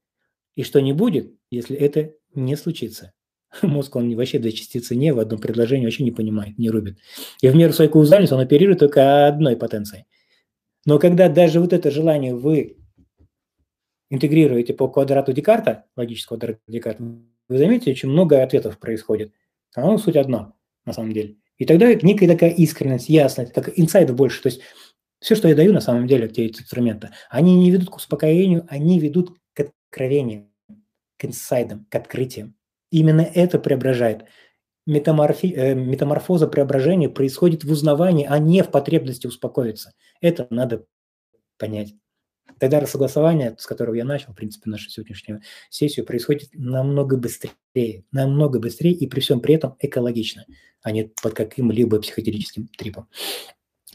И что не будет, если это не случится? Мозг, он вообще две частицы не в одном предложении вообще не понимает, не рубит. И в меру своей каузальности он оперирует только одной потенцией. Но когда даже вот это желание вы интегрируете по квадрату Декарта, логического квадрату Декарта, вы заметите, очень много ответов происходит. А оно суть одна, на самом деле. И тогда некая такая искренность, ясность, так инсайдов больше. То есть все, что я даю на самом деле, те инструменты, они не ведут к успокоению, они ведут к откровениям, к инсайдам, к открытиям. Именно это преображает. Метаморфи... Э, метаморфоза преображения происходит в узнавании, а не в потребности успокоиться. Это надо понять. Тогда рассогласование, с которого я начал, в принципе, нашу сегодняшнюю сессию, происходит намного быстрее, намного быстрее и при всем при этом экологично, а не под каким-либо психоделическим трипом.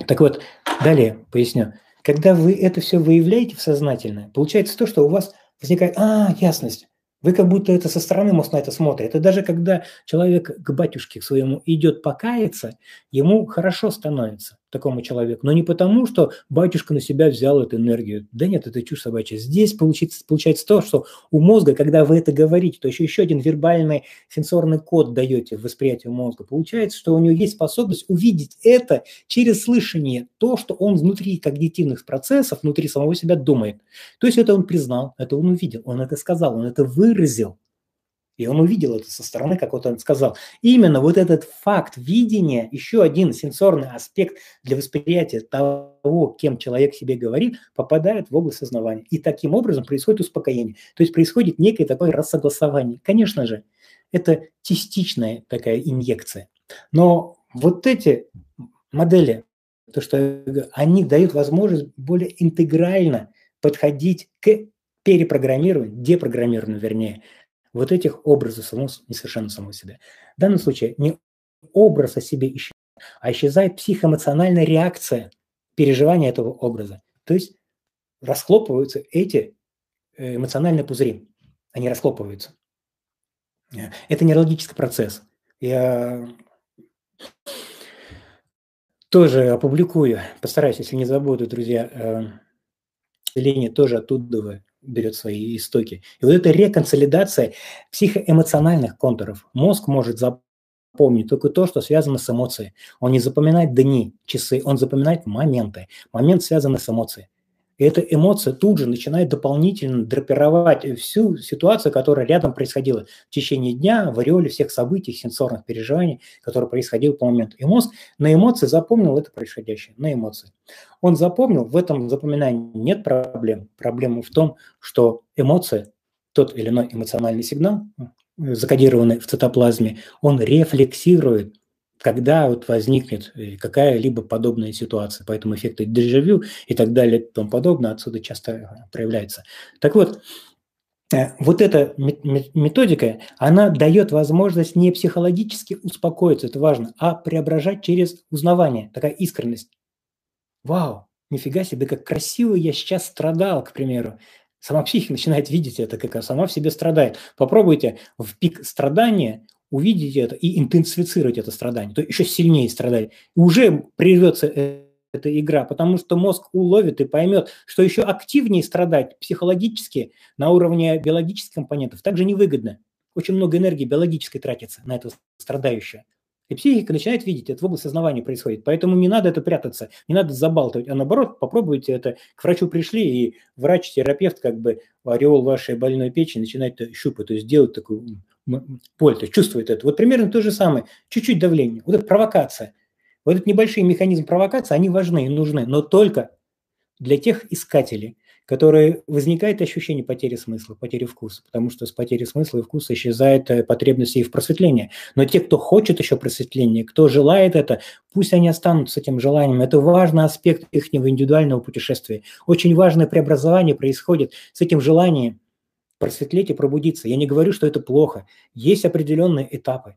Так вот, далее поясню. Когда вы это все выявляете в сознательное, получается то, что у вас возникает, а, ясность, вы как будто это со стороны мозг на это смотрит. И даже когда человек к батюшке к своему идет покаяться, ему хорошо становится такому человеку. Но не потому, что батюшка на себя взял эту энергию. Да нет, это чушь собачья. Здесь получается, получается то, что у мозга, когда вы это говорите, то еще, еще один вербальный сенсорный код даете в восприятие мозга. Получается, что у него есть способность увидеть это через слышание, то, что он внутри когнитивных процессов, внутри самого себя думает. То есть это он признал, это он увидел, он это сказал, он это выразил. И он увидел это со стороны, как вот он сказал. Именно вот этот факт видения, еще один сенсорный аспект для восприятия того, кем человек себе говорит, попадает в область сознания. И таким образом происходит успокоение. То есть происходит некое такое рассогласование. Конечно же, это частичная такая инъекция. Но вот эти модели, то, что они дают возможность более интегрально подходить к перепрограммированию, депрограммированию, вернее, вот этих образов самого, несовершенно самого себя. В данном случае не образ о себе исчезает, а исчезает психоэмоциональная реакция переживания этого образа. То есть расхлопываются эти э, эмоциональные пузыри. Они расхлопываются. Это нейрологический процесс. Я тоже опубликую, постараюсь, если не забуду, друзья, э, тоже оттуда берет свои истоки. И вот эта реконсолидация психоэмоциональных контуров. Мозг может запомнить только то, что связано с эмоцией. Он не запоминает дни, часы, он запоминает моменты. Момент связан с эмоцией. И эта эмоция тут же начинает дополнительно драпировать всю ситуацию, которая рядом происходила в течение дня, в ореоле всех событий, сенсорных переживаний, которые происходили по моменту. И мозг на эмоции запомнил это происходящее, на эмоции. Он запомнил, в этом запоминании нет проблем. Проблема в том, что эмоция, тот или иной эмоциональный сигнал, закодированный в цитоплазме, он рефлексирует когда вот возникнет э, какая-либо подобная ситуация. Поэтому эффекты дежавю и так далее и тому подобное отсюда часто э, проявляются. Так вот, э, вот эта методика, она дает возможность не психологически успокоиться, это важно, а преображать через узнавание, такая искренность. Вау, нифига себе, как красиво я сейчас страдал, к примеру. Сама психика начинает видеть это, как сама в себе страдает. Попробуйте в пик страдания увидеть это и интенсифицировать это страдание, то еще сильнее страдать. И уже прервется эта игра, потому что мозг уловит и поймет, что еще активнее страдать психологически на уровне биологических компонентов также невыгодно. Очень много энергии биологической тратится на это страдающее. И психика начинает видеть, это в области сознания происходит. Поэтому не надо это прятаться, не надо забалтывать, а наоборот, попробуйте это. К врачу пришли, и врач-терапевт как бы ореол вашей больной печени начинает щупать, то есть делать такую боль, то есть чувствует это. Вот примерно то же самое, чуть-чуть давление. Вот эта провокация. Вот этот небольшие механизмы провокации, они важны и нужны, но только для тех искателей, которые возникает ощущение потери смысла, потери вкуса, потому что с потерей смысла и вкуса исчезает э, потребность и в просветлении. Но те, кто хочет еще просветления, кто желает это, пусть они останутся с этим желанием. Это важный аспект их индивидуального путешествия. Очень важное преобразование происходит с этим желанием просветлеть и пробудиться. Я не говорю, что это плохо. Есть определенные этапы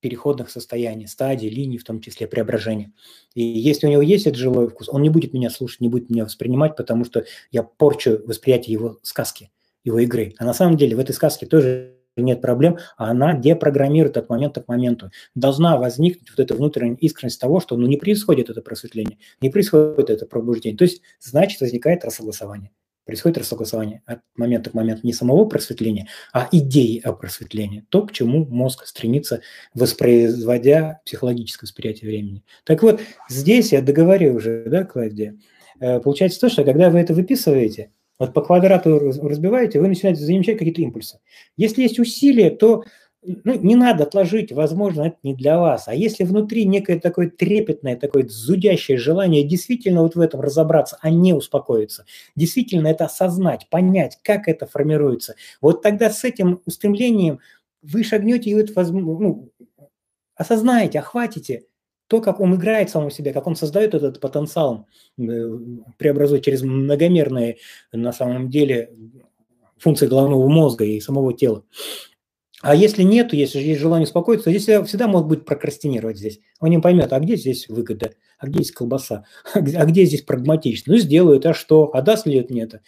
переходных состояний, стадий, линий, в том числе преображения. И если у него есть этот живой вкус, он не будет меня слушать, не будет меня воспринимать, потому что я порчу восприятие его сказки, его игры. А на самом деле в этой сказке тоже нет проблем, а она депрограммирует от момента к моменту. Должна возникнуть вот эта внутренняя искренность того, что ну, не происходит это просветление, не происходит это пробуждение. То есть, значит, возникает рассогласование происходит рассогласование от момента к моменту не самого просветления, а идеи о просветлении, то, к чему мозг стремится, воспроизводя психологическое восприятие времени. Так вот, здесь я договорю уже, да, Клавдия, э, получается то, что когда вы это выписываете, вот по квадрату разбиваете, вы начинаете замечать какие-то импульсы. Если есть усилия, то ну, не надо отложить, возможно, это не для вас. А если внутри некое такое трепетное, такое зудящее желание действительно вот в этом разобраться, а не успокоиться, действительно это осознать, понять, как это формируется, вот тогда с этим устремлением вы шагнете и вот, ну, осознаете, охватите то, как он играет самому себе, как он создает этот потенциал, э, преобразует через многомерные на самом деле функции головного мозга и самого тела. А если нет, если есть желание успокоиться, здесь всегда может быть прокрастинировать здесь. Он не поймет, а где здесь выгода, а где здесь колбаса, а где здесь прагматично. Ну, сделают, а что? А даст ли это мне это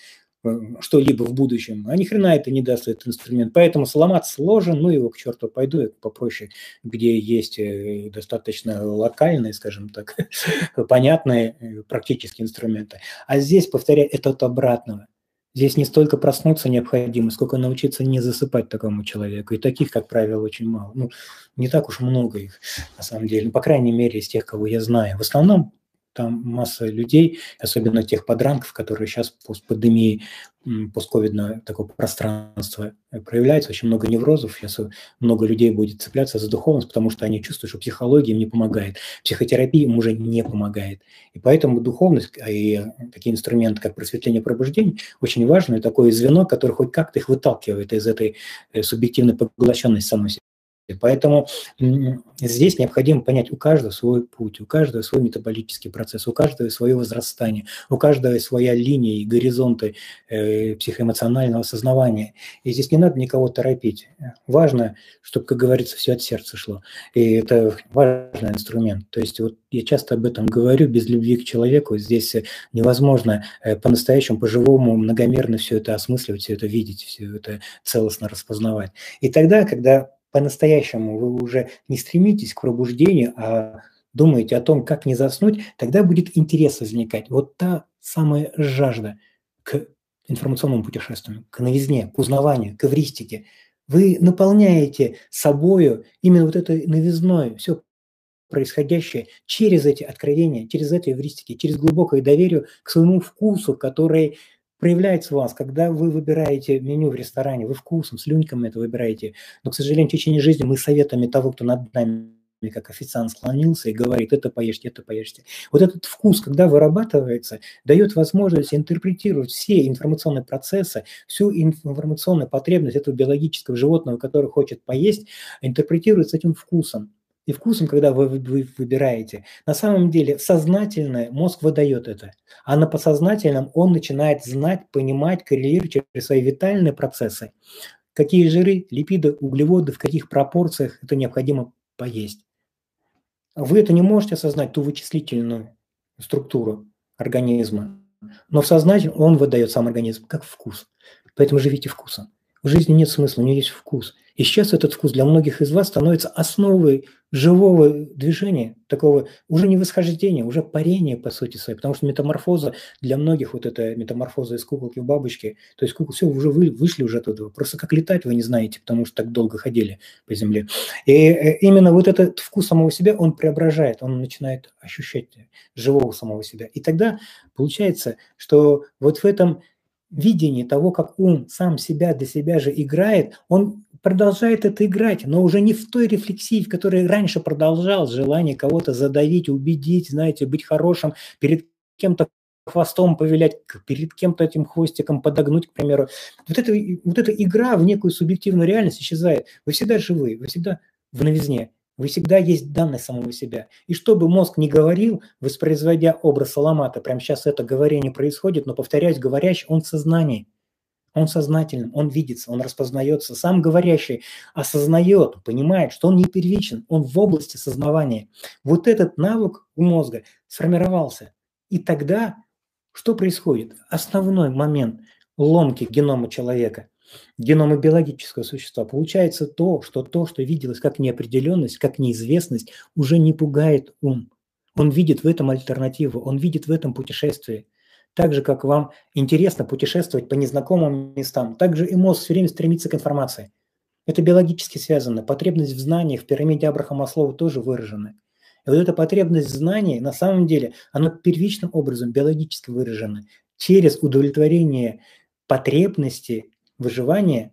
э, что-либо в будущем? А ни хрена это не даст, этот инструмент. Поэтому сломаться сложен, ну его к черту пойду, я попроще, где есть э, достаточно локальные, скажем так, понятные э, практические инструменты. А здесь, повторяю, это от обратного – Здесь не столько проснуться необходимо, сколько научиться не засыпать такому человеку. И таких, как правило, очень мало. Ну, не так уж много их, на самом деле. Ну, по крайней мере, из тех, кого я знаю. В основном там масса людей, особенно тех подранков, которые сейчас после пандемии, постковидное такое пространство проявляется, очень много неврозов, сейчас много людей будет цепляться за духовность, потому что они чувствуют, что психология им не помогает, психотерапия им уже не помогает. И поэтому духовность и такие инструменты, как просветление пробуждение, очень важное такое звено, которое хоть как-то их выталкивает из этой э, субъективной поглощенности самой. Поэтому здесь необходимо понять, у каждого свой путь, у каждого свой метаболический процесс, у каждого свое возрастание, у каждого своя линия и горизонты э, психоэмоционального сознавания. И здесь не надо никого торопить. Важно, чтобы, как говорится, все от сердца шло. И это важный инструмент. То есть вот я часто об этом говорю, без любви к человеку здесь невозможно э, по-настоящему, по-живому, многомерно все это осмысливать, все это видеть, все это целостно распознавать. И тогда, когда по-настоящему вы уже не стремитесь к пробуждению, а думаете о том, как не заснуть, тогда будет интерес возникать. Вот та самая жажда к информационному путешествию, к новизне, к узнаванию, к эвристике. Вы наполняете собою именно вот этой новизной все происходящее через эти откровения, через эти эвристики, через глубокое доверие к своему вкусу, который проявляется у вас, когда вы выбираете меню в ресторане, вы вкусом, слюньками это выбираете. Но, к сожалению, в течение жизни мы советами того, кто над нами как официант склонился и говорит, это поешьте, это поешьте. Вот этот вкус, когда вырабатывается, дает возможность интерпретировать все информационные процессы, всю информационную потребность этого биологического животного, который хочет поесть, интерпретирует с этим вкусом и вкусом, когда вы, вы выбираете. На самом деле сознательно мозг выдает это, а на подсознательном он начинает знать, понимать, коррелировать через свои витальные процессы, какие жиры, липиды, углеводы, в каких пропорциях это необходимо поесть. Вы это не можете осознать, ту вычислительную структуру организма, но в сознании он выдает сам организм как вкус. Поэтому живите вкусом. В жизни нет смысла, у нее есть вкус – и сейчас этот вкус для многих из вас становится основой живого движения, такого уже не восхождения, уже парения, по сути своей, потому что метаморфоза для многих, вот эта метаморфоза из куколки в бабочке, то есть кукол, все, уже вы, вышли уже оттуда, просто как летать вы не знаете, потому что так долго ходили по земле. И э, именно вот этот вкус самого себя, он преображает, он начинает ощущать живого самого себя. И тогда получается, что вот в этом видении того, как ум сам себя для себя же играет, он продолжает это играть, но уже не в той рефлексии, в которой раньше продолжал желание кого-то задавить, убедить, знаете, быть хорошим, перед кем-то хвостом повилять, перед кем-то этим хвостиком подогнуть, к примеру. Вот эта, вот эта игра в некую субъективную реальность исчезает. Вы всегда живы, вы всегда в новизне, вы всегда есть данность самого себя. И что бы мозг ни говорил, воспроизводя образ Саламата, прямо сейчас это говорение происходит, но, повторяюсь, говорящий, он в сознании – он сознательным, он видится, он распознается. Сам говорящий осознает, понимает, что он не первичен, он в области сознавания. Вот этот навык у мозга сформировался. И тогда что происходит? Основной момент ломки генома человека, генома биологического существа, получается то, что то, что виделось как неопределенность, как неизвестность, уже не пугает ум. Он видит в этом альтернативу, он видит в этом путешествие – так же, как вам интересно путешествовать по незнакомым местам, так же и мозг все время стремится к информации. Это биологически связано. Потребность в знаниях в пирамиде Абрахама Маслова тоже выражена. И вот эта потребность в знании, на самом деле, она первичным образом биологически выражена. Через удовлетворение потребности выживания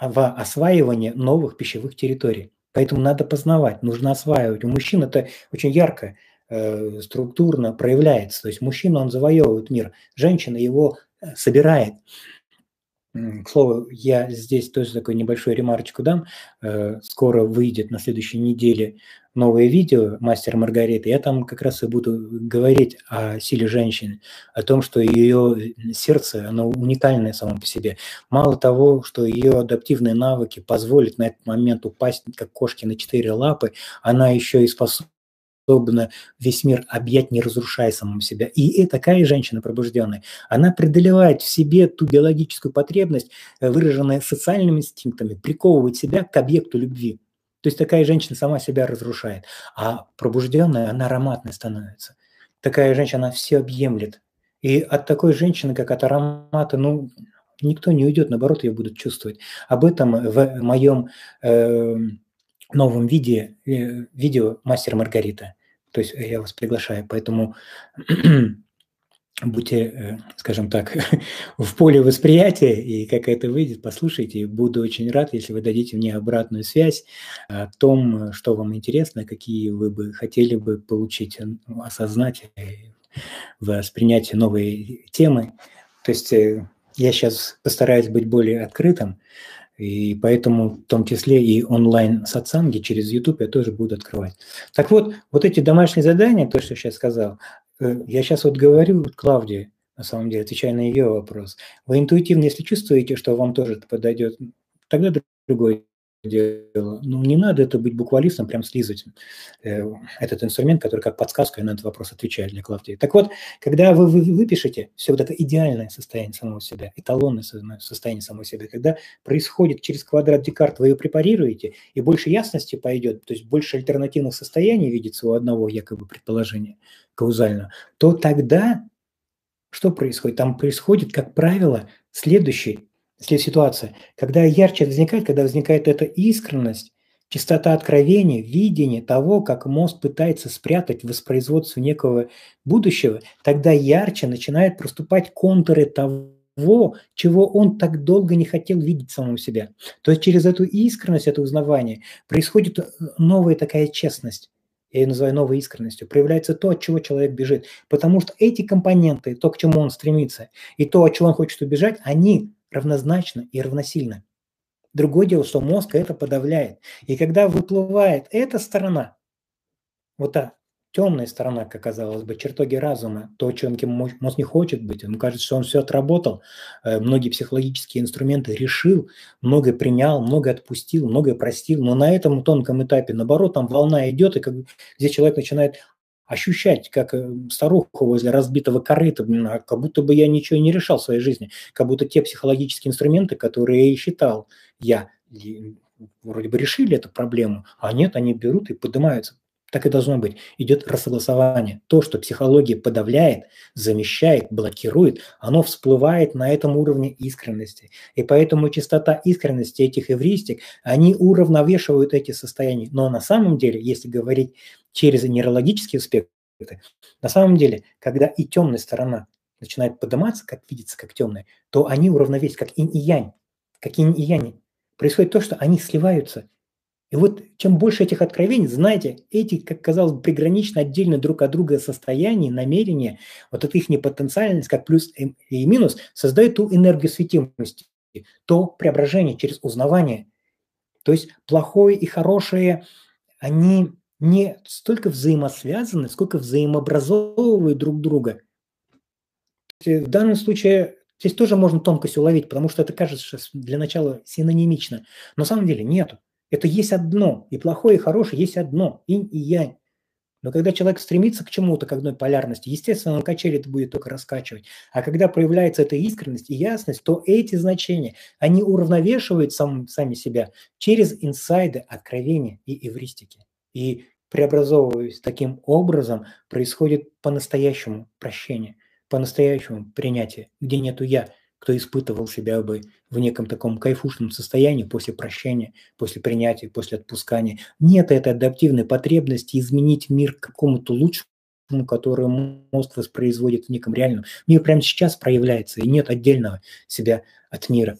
в осваивание новых пищевых территорий. Поэтому надо познавать, нужно осваивать. У мужчин это очень ярко, э, структурно проявляется. То есть мужчина, он завоевывает мир, женщина его э, собирает. К слову, я здесь тоже такой небольшой ремарочку дам. Э, скоро выйдет на следующей неделе новое видео «Мастер Маргарита». Я там как раз и буду говорить о силе женщины, о том, что ее сердце, оно уникальное само по себе. Мало того, что ее адаптивные навыки позволят на этот момент упасть, как кошки, на четыре лапы, она еще и способна способна весь мир объять, не разрушая самому себя. И такая женщина пробужденная, она преодолевает в себе ту биологическую потребность, э, выраженную социальными инстинктами, приковывает себя к объекту любви. То есть такая женщина сама себя разрушает. А пробужденная, она ароматной становится. Такая женщина, она все объемлет. И от такой женщины, как от аромата, ну, никто не уйдет, наоборот, ее будут чувствовать. Об этом в моем э, новом виде, э, видео «Мастер Маргарита». То есть я вас приглашаю, поэтому будьте, э, скажем так, в поле восприятия, и как это выйдет, послушайте. Буду очень рад, если вы дадите мне обратную связь о том, что вам интересно, какие вы бы хотели бы получить, ну, осознать, воспринять новые темы. То есть э, я сейчас постараюсь быть более открытым, и поэтому в том числе и онлайн сатсанги через YouTube я тоже буду открывать. Так вот, вот эти домашние задания, то, что я сейчас сказал, э, я сейчас вот говорю Клавдии, на самом деле, отвечая на ее вопрос. Вы интуитивно, если чувствуете, что вам тоже это подойдет, тогда другой дело. Ну, не надо это быть буквалистом, прям слизать э, этот инструмент, который как подсказка на этот вопрос отвечает для Клавдии. Так вот, когда вы, вы выпишете все вот это идеальное состояние самого себя, эталонное состояние самого себя, когда происходит через квадрат Декарта, вы ее препарируете, и больше ясности пойдет, то есть больше альтернативных состояний видится у одного якобы предположения каузально, то тогда что происходит? Там происходит, как правило, следующий ситуация, когда ярче возникает, когда возникает эта искренность, чистота откровения, видение того, как мозг пытается спрятать воспроизводство некого будущего, тогда ярче начинают проступать контуры того, чего он так долго не хотел видеть самого себя. То есть через эту искренность, это узнавание происходит новая такая честность. Я ее называю новой искренностью. Проявляется то, от чего человек бежит. Потому что эти компоненты, то, к чему он стремится, и то, от чего он хочет убежать, они равнозначно и равносильно. Другое дело, что мозг это подавляет. И когда выплывает эта сторона, вот та темная сторона, как казалось бы, чертоги разума, то, чем мозг не хочет быть, ему кажется, что он все отработал, э, многие психологические инструменты решил, многое принял, многое отпустил, многое простил, но на этом тонком этапе, наоборот, там волна идет, и как, где человек начинает ощущать, как э, старуха возле разбитого корыта, а как будто бы я ничего не решал в своей жизни, как будто те психологические инструменты, которые я считал я, вроде бы решили эту проблему, а нет, они берут и поднимаются. Так и должно быть. Идет рассогласование. То, что психология подавляет, замещает, блокирует, оно всплывает на этом уровне искренности. И поэтому частота искренности этих эвристик, они уравновешивают эти состояния. Но на самом деле, если говорить через нейрологические аспекты, на самом деле, когда и темная сторона начинает подниматься, как видится, как темная, то они уравновесят, как инь и янь. Как инь и янь. Происходит то, что они сливаются – и вот чем больше этих откровений, знаете, эти, как казалось бы, пригранично отдельно друг от друга состояния, намерения, вот эта их непотенциальность, как плюс и минус, создает ту энергию светимости, то преображение через узнавание. То есть плохое и хорошее, они не столько взаимосвязаны, сколько взаимообразовывают друг друга. В данном случае здесь тоже можно тонкость уловить, потому что это кажется для начала синонимично. Но на самом деле нету. Это есть одно. И плохое, и хорошее есть одно. Инь и янь. Но когда человек стремится к чему-то, к одной полярности, естественно, он качели это будет только раскачивать. А когда проявляется эта искренность и ясность, то эти значения, они уравновешивают сам, сами себя через инсайды, откровения и эвристики. И преобразовываясь таким образом, происходит по-настоящему прощение, по-настоящему принятие, где нету «я», кто испытывал себя бы в неком таком кайфушном состоянии после прощения, после принятия, после отпускания. Нет этой адаптивной потребности изменить мир к какому-то лучшему, который мозг воспроизводит в неком реальном. Мир прямо сейчас проявляется, и нет отдельного себя от мира.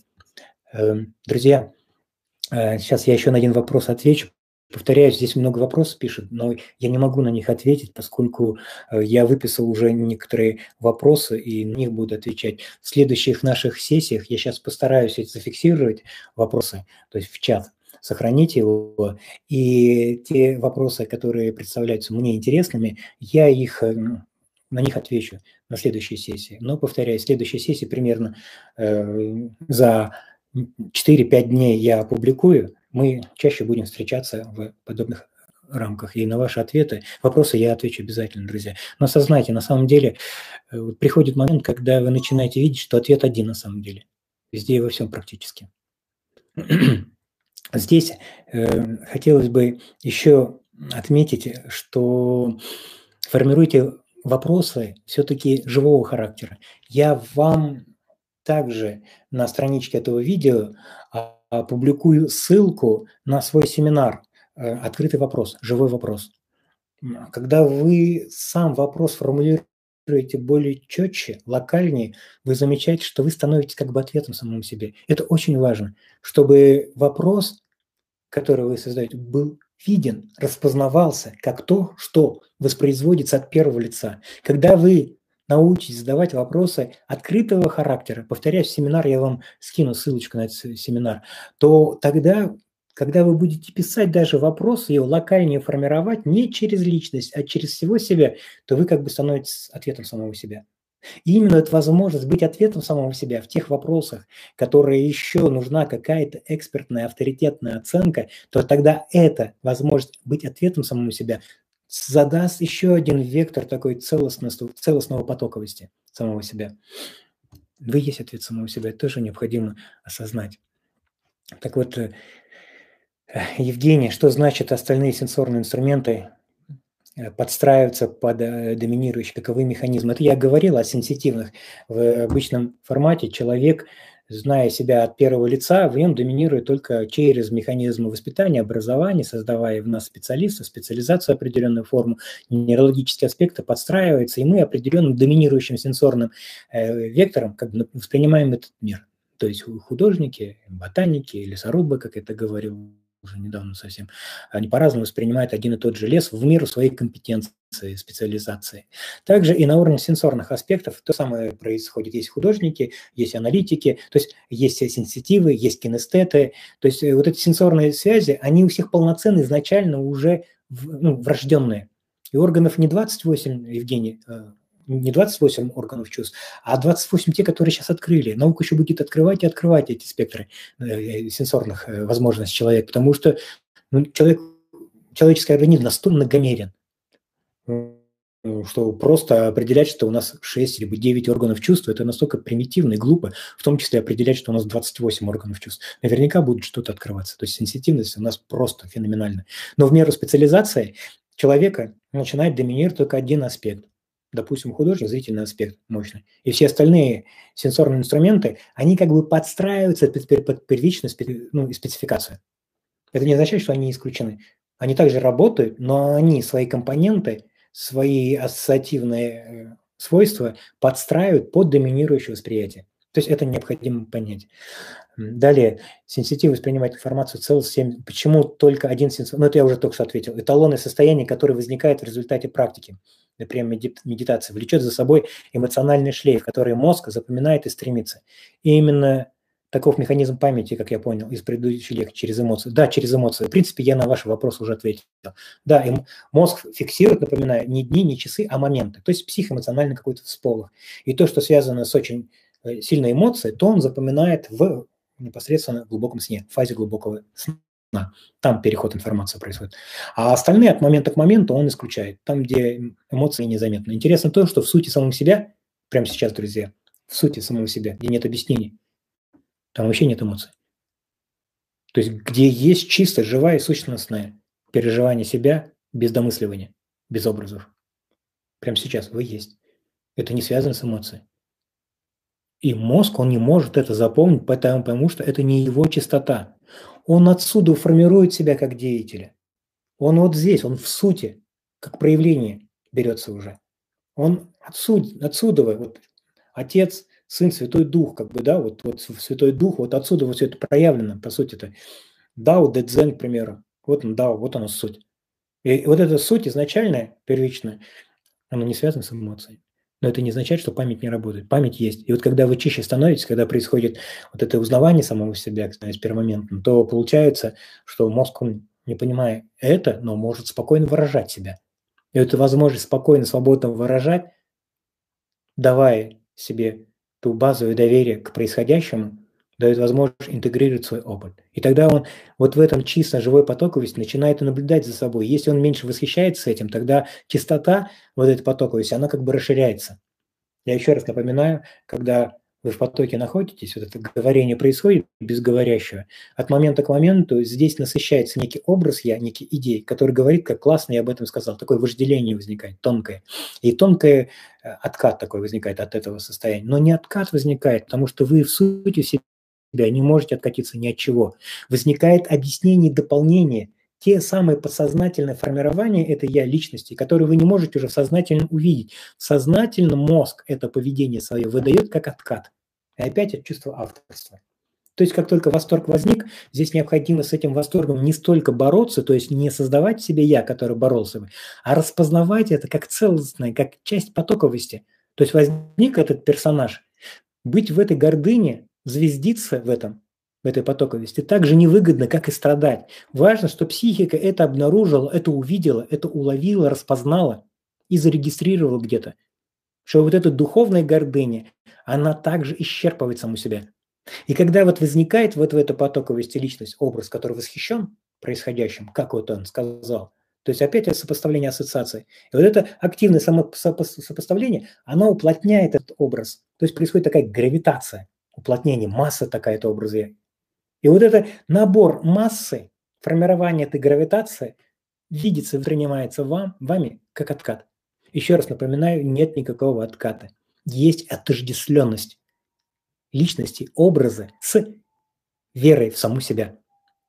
Эм, друзья, Сейчас я еще на один вопрос отвечу. Повторяюсь, здесь много вопросов пишут, но я не могу на них ответить, поскольку э, я выписал уже некоторые вопросы и на них буду отвечать. В следующих наших сессиях я сейчас постараюсь зафиксировать вопросы, то есть в чат, сохранить его. И те вопросы, которые представляются мне интересными, я их э, на них отвечу на следующей сессии. Но, повторяю, следующая сессия примерно э, за 4-5 дней я опубликую, мы чаще будем встречаться в подобных рамках. И на ваши ответы, вопросы я отвечу обязательно, друзья. Но осознайте, на самом деле э, приходит момент, когда вы начинаете видеть, что ответ один на самом деле. Везде и во всем практически. Здесь э, хотелось бы еще отметить, что формируйте вопросы все-таки живого характера. Я вам также на страничке этого видео публикую ссылку на свой семинар э, «Открытый вопрос», «Живой вопрос». Когда вы сам вопрос формулируете более четче, локальнее, вы замечаете, что вы становитесь как бы ответом самому себе. Это очень важно, чтобы вопрос, который вы создаете, был виден, распознавался как то, что воспроизводится от первого лица. Когда вы научитесь задавать вопросы открытого характера, повторяюсь, семинар, я вам скину ссылочку на этот семинар, то тогда, когда вы будете писать даже вопросы, его локальнее формировать не через личность, а через всего себя, то вы как бы становитесь ответом самого себя. И именно эта возможность быть ответом самого себя в тех вопросах, которые еще нужна какая-то экспертная, авторитетная оценка, то тогда эта возможность быть ответом самому себя задаст еще один вектор такой целостности, целостного потоковости самого себя. Вы есть ответ самого себя, это тоже необходимо осознать. Так вот, э, Евгений, что значит остальные сенсорные инструменты э, подстраиваются под э, доминирующий, каковы механизмы? Это я говорил о сенситивных. В обычном формате человек зная себя от первого лица, в нем доминирует только через механизмы воспитания, образования, создавая в нас специалиста, специализацию определенную форму, нейрологические аспекты подстраиваются, и мы определенным доминирующим сенсорным э, вектором как бы воспринимаем этот мир. То есть художники, ботаники, лесорубы, как это говорил уже недавно совсем, они по-разному воспринимают один и тот же лес в меру своей компетенции, специализации. Также и на уровне сенсорных аспектов то самое происходит. Есть художники, есть аналитики, то есть есть сенситивы, есть кинестеты. То есть э, вот эти сенсорные связи, они у всех полноценные изначально уже ну, врожденные. И органов не 28, Евгений, э, не 28 органов чувств, а 28 те, которые сейчас открыли. Наука еще будет открывать и открывать эти спектры э, сенсорных возможностей человека, потому что ну, человек, человеческий организм настолько многомерен, что просто определять, что у нас 6 либо 9 органов чувств, это настолько примитивно и глупо, в том числе определять, что у нас 28 органов чувств. Наверняка будет что-то открываться. То есть сенситивность у нас просто феноменальна. Но в меру специализации человека начинает доминировать только один аспект – допустим, художник, зрительный аспект мощный, и все остальные сенсорные инструменты, они как бы подстраиваются под первичную ну, спецификацию. Это не означает, что они исключены. Они также работают, но они свои компоненты, свои ассоциативные э, свойства подстраивают под доминирующее восприятие. То есть это необходимо понять. Далее, сенситив воспринимать информацию целостью. Почему только один сенсор? Ну, это я уже только что ответил. Эталонное состояние, которое возникает в результате практики, например, медитации, влечет за собой эмоциональный шлейф, который мозг запоминает и стремится. И именно таков механизм памяти, как я понял из предыдущих лекций, через эмоции. Да, через эмоции. В принципе, я на ваш вопрос уже ответил. Да, им мозг фиксирует, напоминаю, не дни, не часы, а моменты. То есть психоэмоциональный какой-то всполох. И то, что связано с очень э, сильной эмоцией, то он запоминает в непосредственно глубоком сне, в фазе глубокого сна. Там переход информации происходит. А остальные от момента к моменту он исключает, там, где эмоции незаметны. Интересно то, что в сути самого себя, прямо сейчас, друзья, в сути самого себя, где нет объяснений, там вообще нет эмоций. То есть где есть чисто живая и сущностное переживание себя без домысливания, без образов. Прямо сейчас вы есть. Это не связано с эмоцией. И мозг, он не может это запомнить, потому, потому что это не его чистота. Он отсюда формирует себя как деятеля. Он вот здесь, он в сути, как проявление берется уже. Он отсюда, отсюда вот Отец, Сын, Святой Дух, как бы, да, вот, вот Святой Дух, вот отсюда вот все это проявлено, по сути-то. Дао, Дэдзен, к примеру. Вот он Дао, вот она суть. И вот эта суть изначальная, первичная, она не связана с эмоцией. Но это не означает, что память не работает. Память есть. И вот когда вы чище становитесь, когда происходит вот это узнавание самого себя, кстати, пермоментно, то получается, что мозг, он, не понимая это, но может спокойно выражать себя. И эту возможность спокойно, свободно выражать, давая себе ту базовое доверие к происходящему, дает возможность интегрировать свой опыт. И тогда он вот в этом чисто живой потоковости начинает наблюдать за собой. Если он меньше восхищается этим, тогда чистота вот этой потоковости, она как бы расширяется. Я еще раз напоминаю, когда вы в потоке находитесь, вот это говорение происходит без говорящего. От момента к моменту здесь насыщается некий образ я, некий идей, который говорит, как классно я об этом сказал. Такое вожделение возникает, тонкое. И тонкое э, откат такой возникает от этого состояния. Но не откат возникает, потому что вы в сути себя, не можете откатиться ни от чего. Возникает объяснение, дополнение, те самые подсознательные формирования этой я личности, которые вы не можете уже в сознательном увидеть. Сознательно мозг это поведение свое выдает как откат. И опять это чувство авторства. То есть как только восторг возник, здесь необходимо с этим восторгом не столько бороться, то есть не создавать себе я, который боролся бы, а распознавать это как целостное, как часть потоковости. То есть возник этот персонаж. Быть в этой гордыне звездиться в этом, в этой потоковости, так же невыгодно, как и страдать. Важно, что психика это обнаружила, это увидела, это уловила, распознала и зарегистрировала где-то. Что вот эта духовная гордыня, она также исчерпывает саму себя. И когда вот возникает вот в этой потоковости личность, образ, который восхищен происходящим, как вот он сказал, то есть опять это сопоставление ассоциаций. И вот это активное само сопоставление, оно уплотняет этот образ. То есть происходит такая гравитация уплотнение, масса такая-то образа. И вот это набор массы, формирование этой гравитации видится, воспринимается вам, вами как откат. Еще раз напоминаю, нет никакого отката. Есть отождествленность личности, образа с верой в саму себя.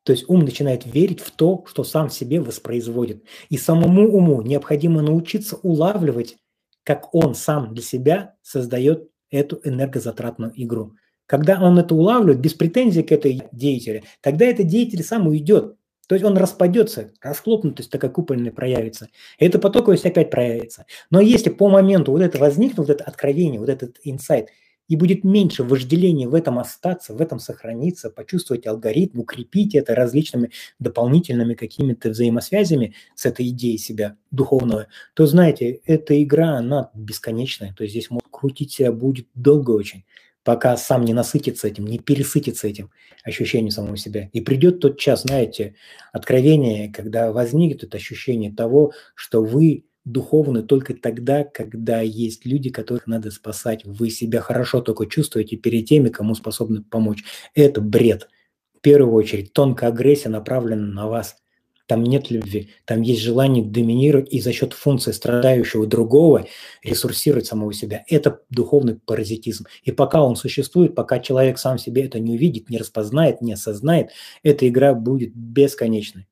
То есть ум начинает верить в то, что сам себе воспроизводит. И самому уму необходимо научиться улавливать, как он сам для себя создает эту энергозатратную игру. Когда он это улавливает без претензий к этой деятелю, тогда этот деятель сам уйдет. То есть он распадется, расхлопнутость такая купольная проявится. И эта потоковость опять проявится. Но если по моменту вот это возникнет, вот это откровение, вот этот инсайт, и будет меньше вожделения в этом остаться, в этом сохраниться, почувствовать алгоритм, укрепить это различными дополнительными какими-то взаимосвязями с этой идеей себя духовного, то знаете, эта игра, она бесконечная. То есть здесь может крутить себя будет долго очень пока сам не насытится этим, не пересытится этим ощущением самого себя. И придет тот час, знаете, откровение, когда возникнет это ощущение того, что вы духовны только тогда, когда есть люди, которых надо спасать. Вы себя хорошо только чувствуете перед теми, кому способны помочь. Это бред. В первую очередь, тонкая агрессия направлена на вас – там нет любви, там есть желание доминировать и за счет функции страдающего другого ресурсировать самого себя. Это духовный паразитизм. И пока он существует, пока человек сам себе это не увидит, не распознает, не осознает, эта игра будет бесконечной.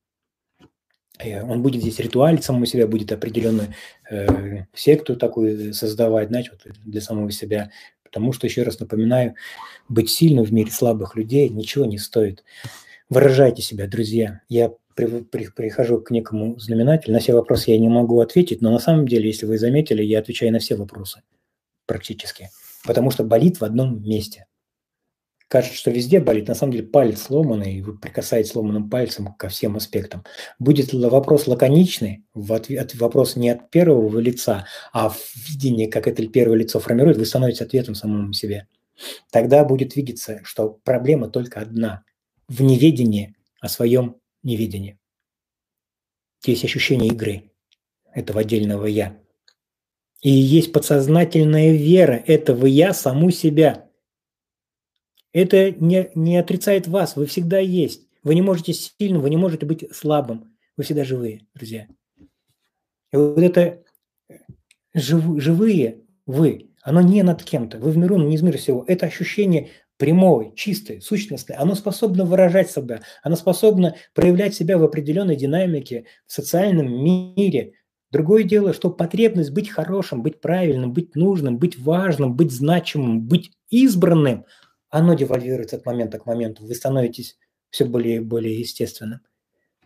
Он будет здесь ритуалить самого себя, будет определенную э, секту такую создавать, знаете, вот для самого себя. Потому что, еще раз напоминаю, быть сильным в мире слабых людей ничего не стоит. Выражайте себя, друзья. Я при, при, прихожу к некому знаменателю. На все вопросы я не могу ответить, но на самом деле, если вы заметили, я отвечаю на все вопросы практически, потому что болит в одном месте. Кажется, что везде болит, на самом деле палец сломанный, и вы прикасаетесь сломанным пальцем ко всем аспектам. Будет вопрос лаконичный, в ответ, вопрос не от первого лица, а в видении, как это первое лицо формирует, вы становитесь ответом самому себе. Тогда будет видеться, что проблема только одна – в неведении о своем невидение. Есть ощущение игры этого отдельного «я». И есть подсознательная вера этого «я» саму себя. Это не, не отрицает вас, вы всегда есть. Вы не можете сильным, вы не можете быть слабым. Вы всегда живые, друзья. И вот это жив, живые вы, оно не над кем-то. Вы в миру, но не из мира всего. Это ощущение прямой, чистой, сущностной, оно способно выражать себя, оно способно проявлять себя в определенной динамике в социальном мире. Другое дело, что потребность быть хорошим, быть правильным, быть нужным, быть важным, быть значимым, быть избранным, оно девальвируется от момента к моменту. Вы становитесь все более и более естественным.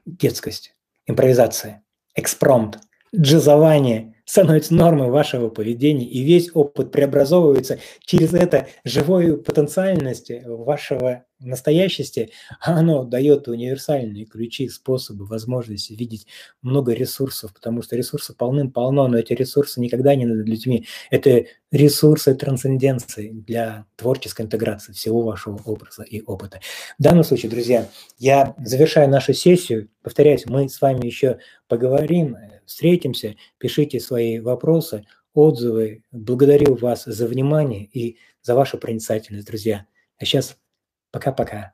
Детскость, импровизация, экспромт, джазование становится нормой вашего поведения, и весь опыт преобразовывается через это живую потенциальность вашего настоящести, оно дает универсальные ключи, способы, возможности видеть много ресурсов, потому что ресурсы полным-полно, но эти ресурсы никогда не над людьми. Это ресурсы трансценденции для творческой интеграции всего вашего образа и опыта. В данном случае, друзья, я завершаю нашу сессию. Повторяюсь, мы с вами еще поговорим, встретимся, пишите свои вопросы, отзывы. Благодарю вас за внимание и за вашу проницательность, друзья. А сейчас Пока-пока.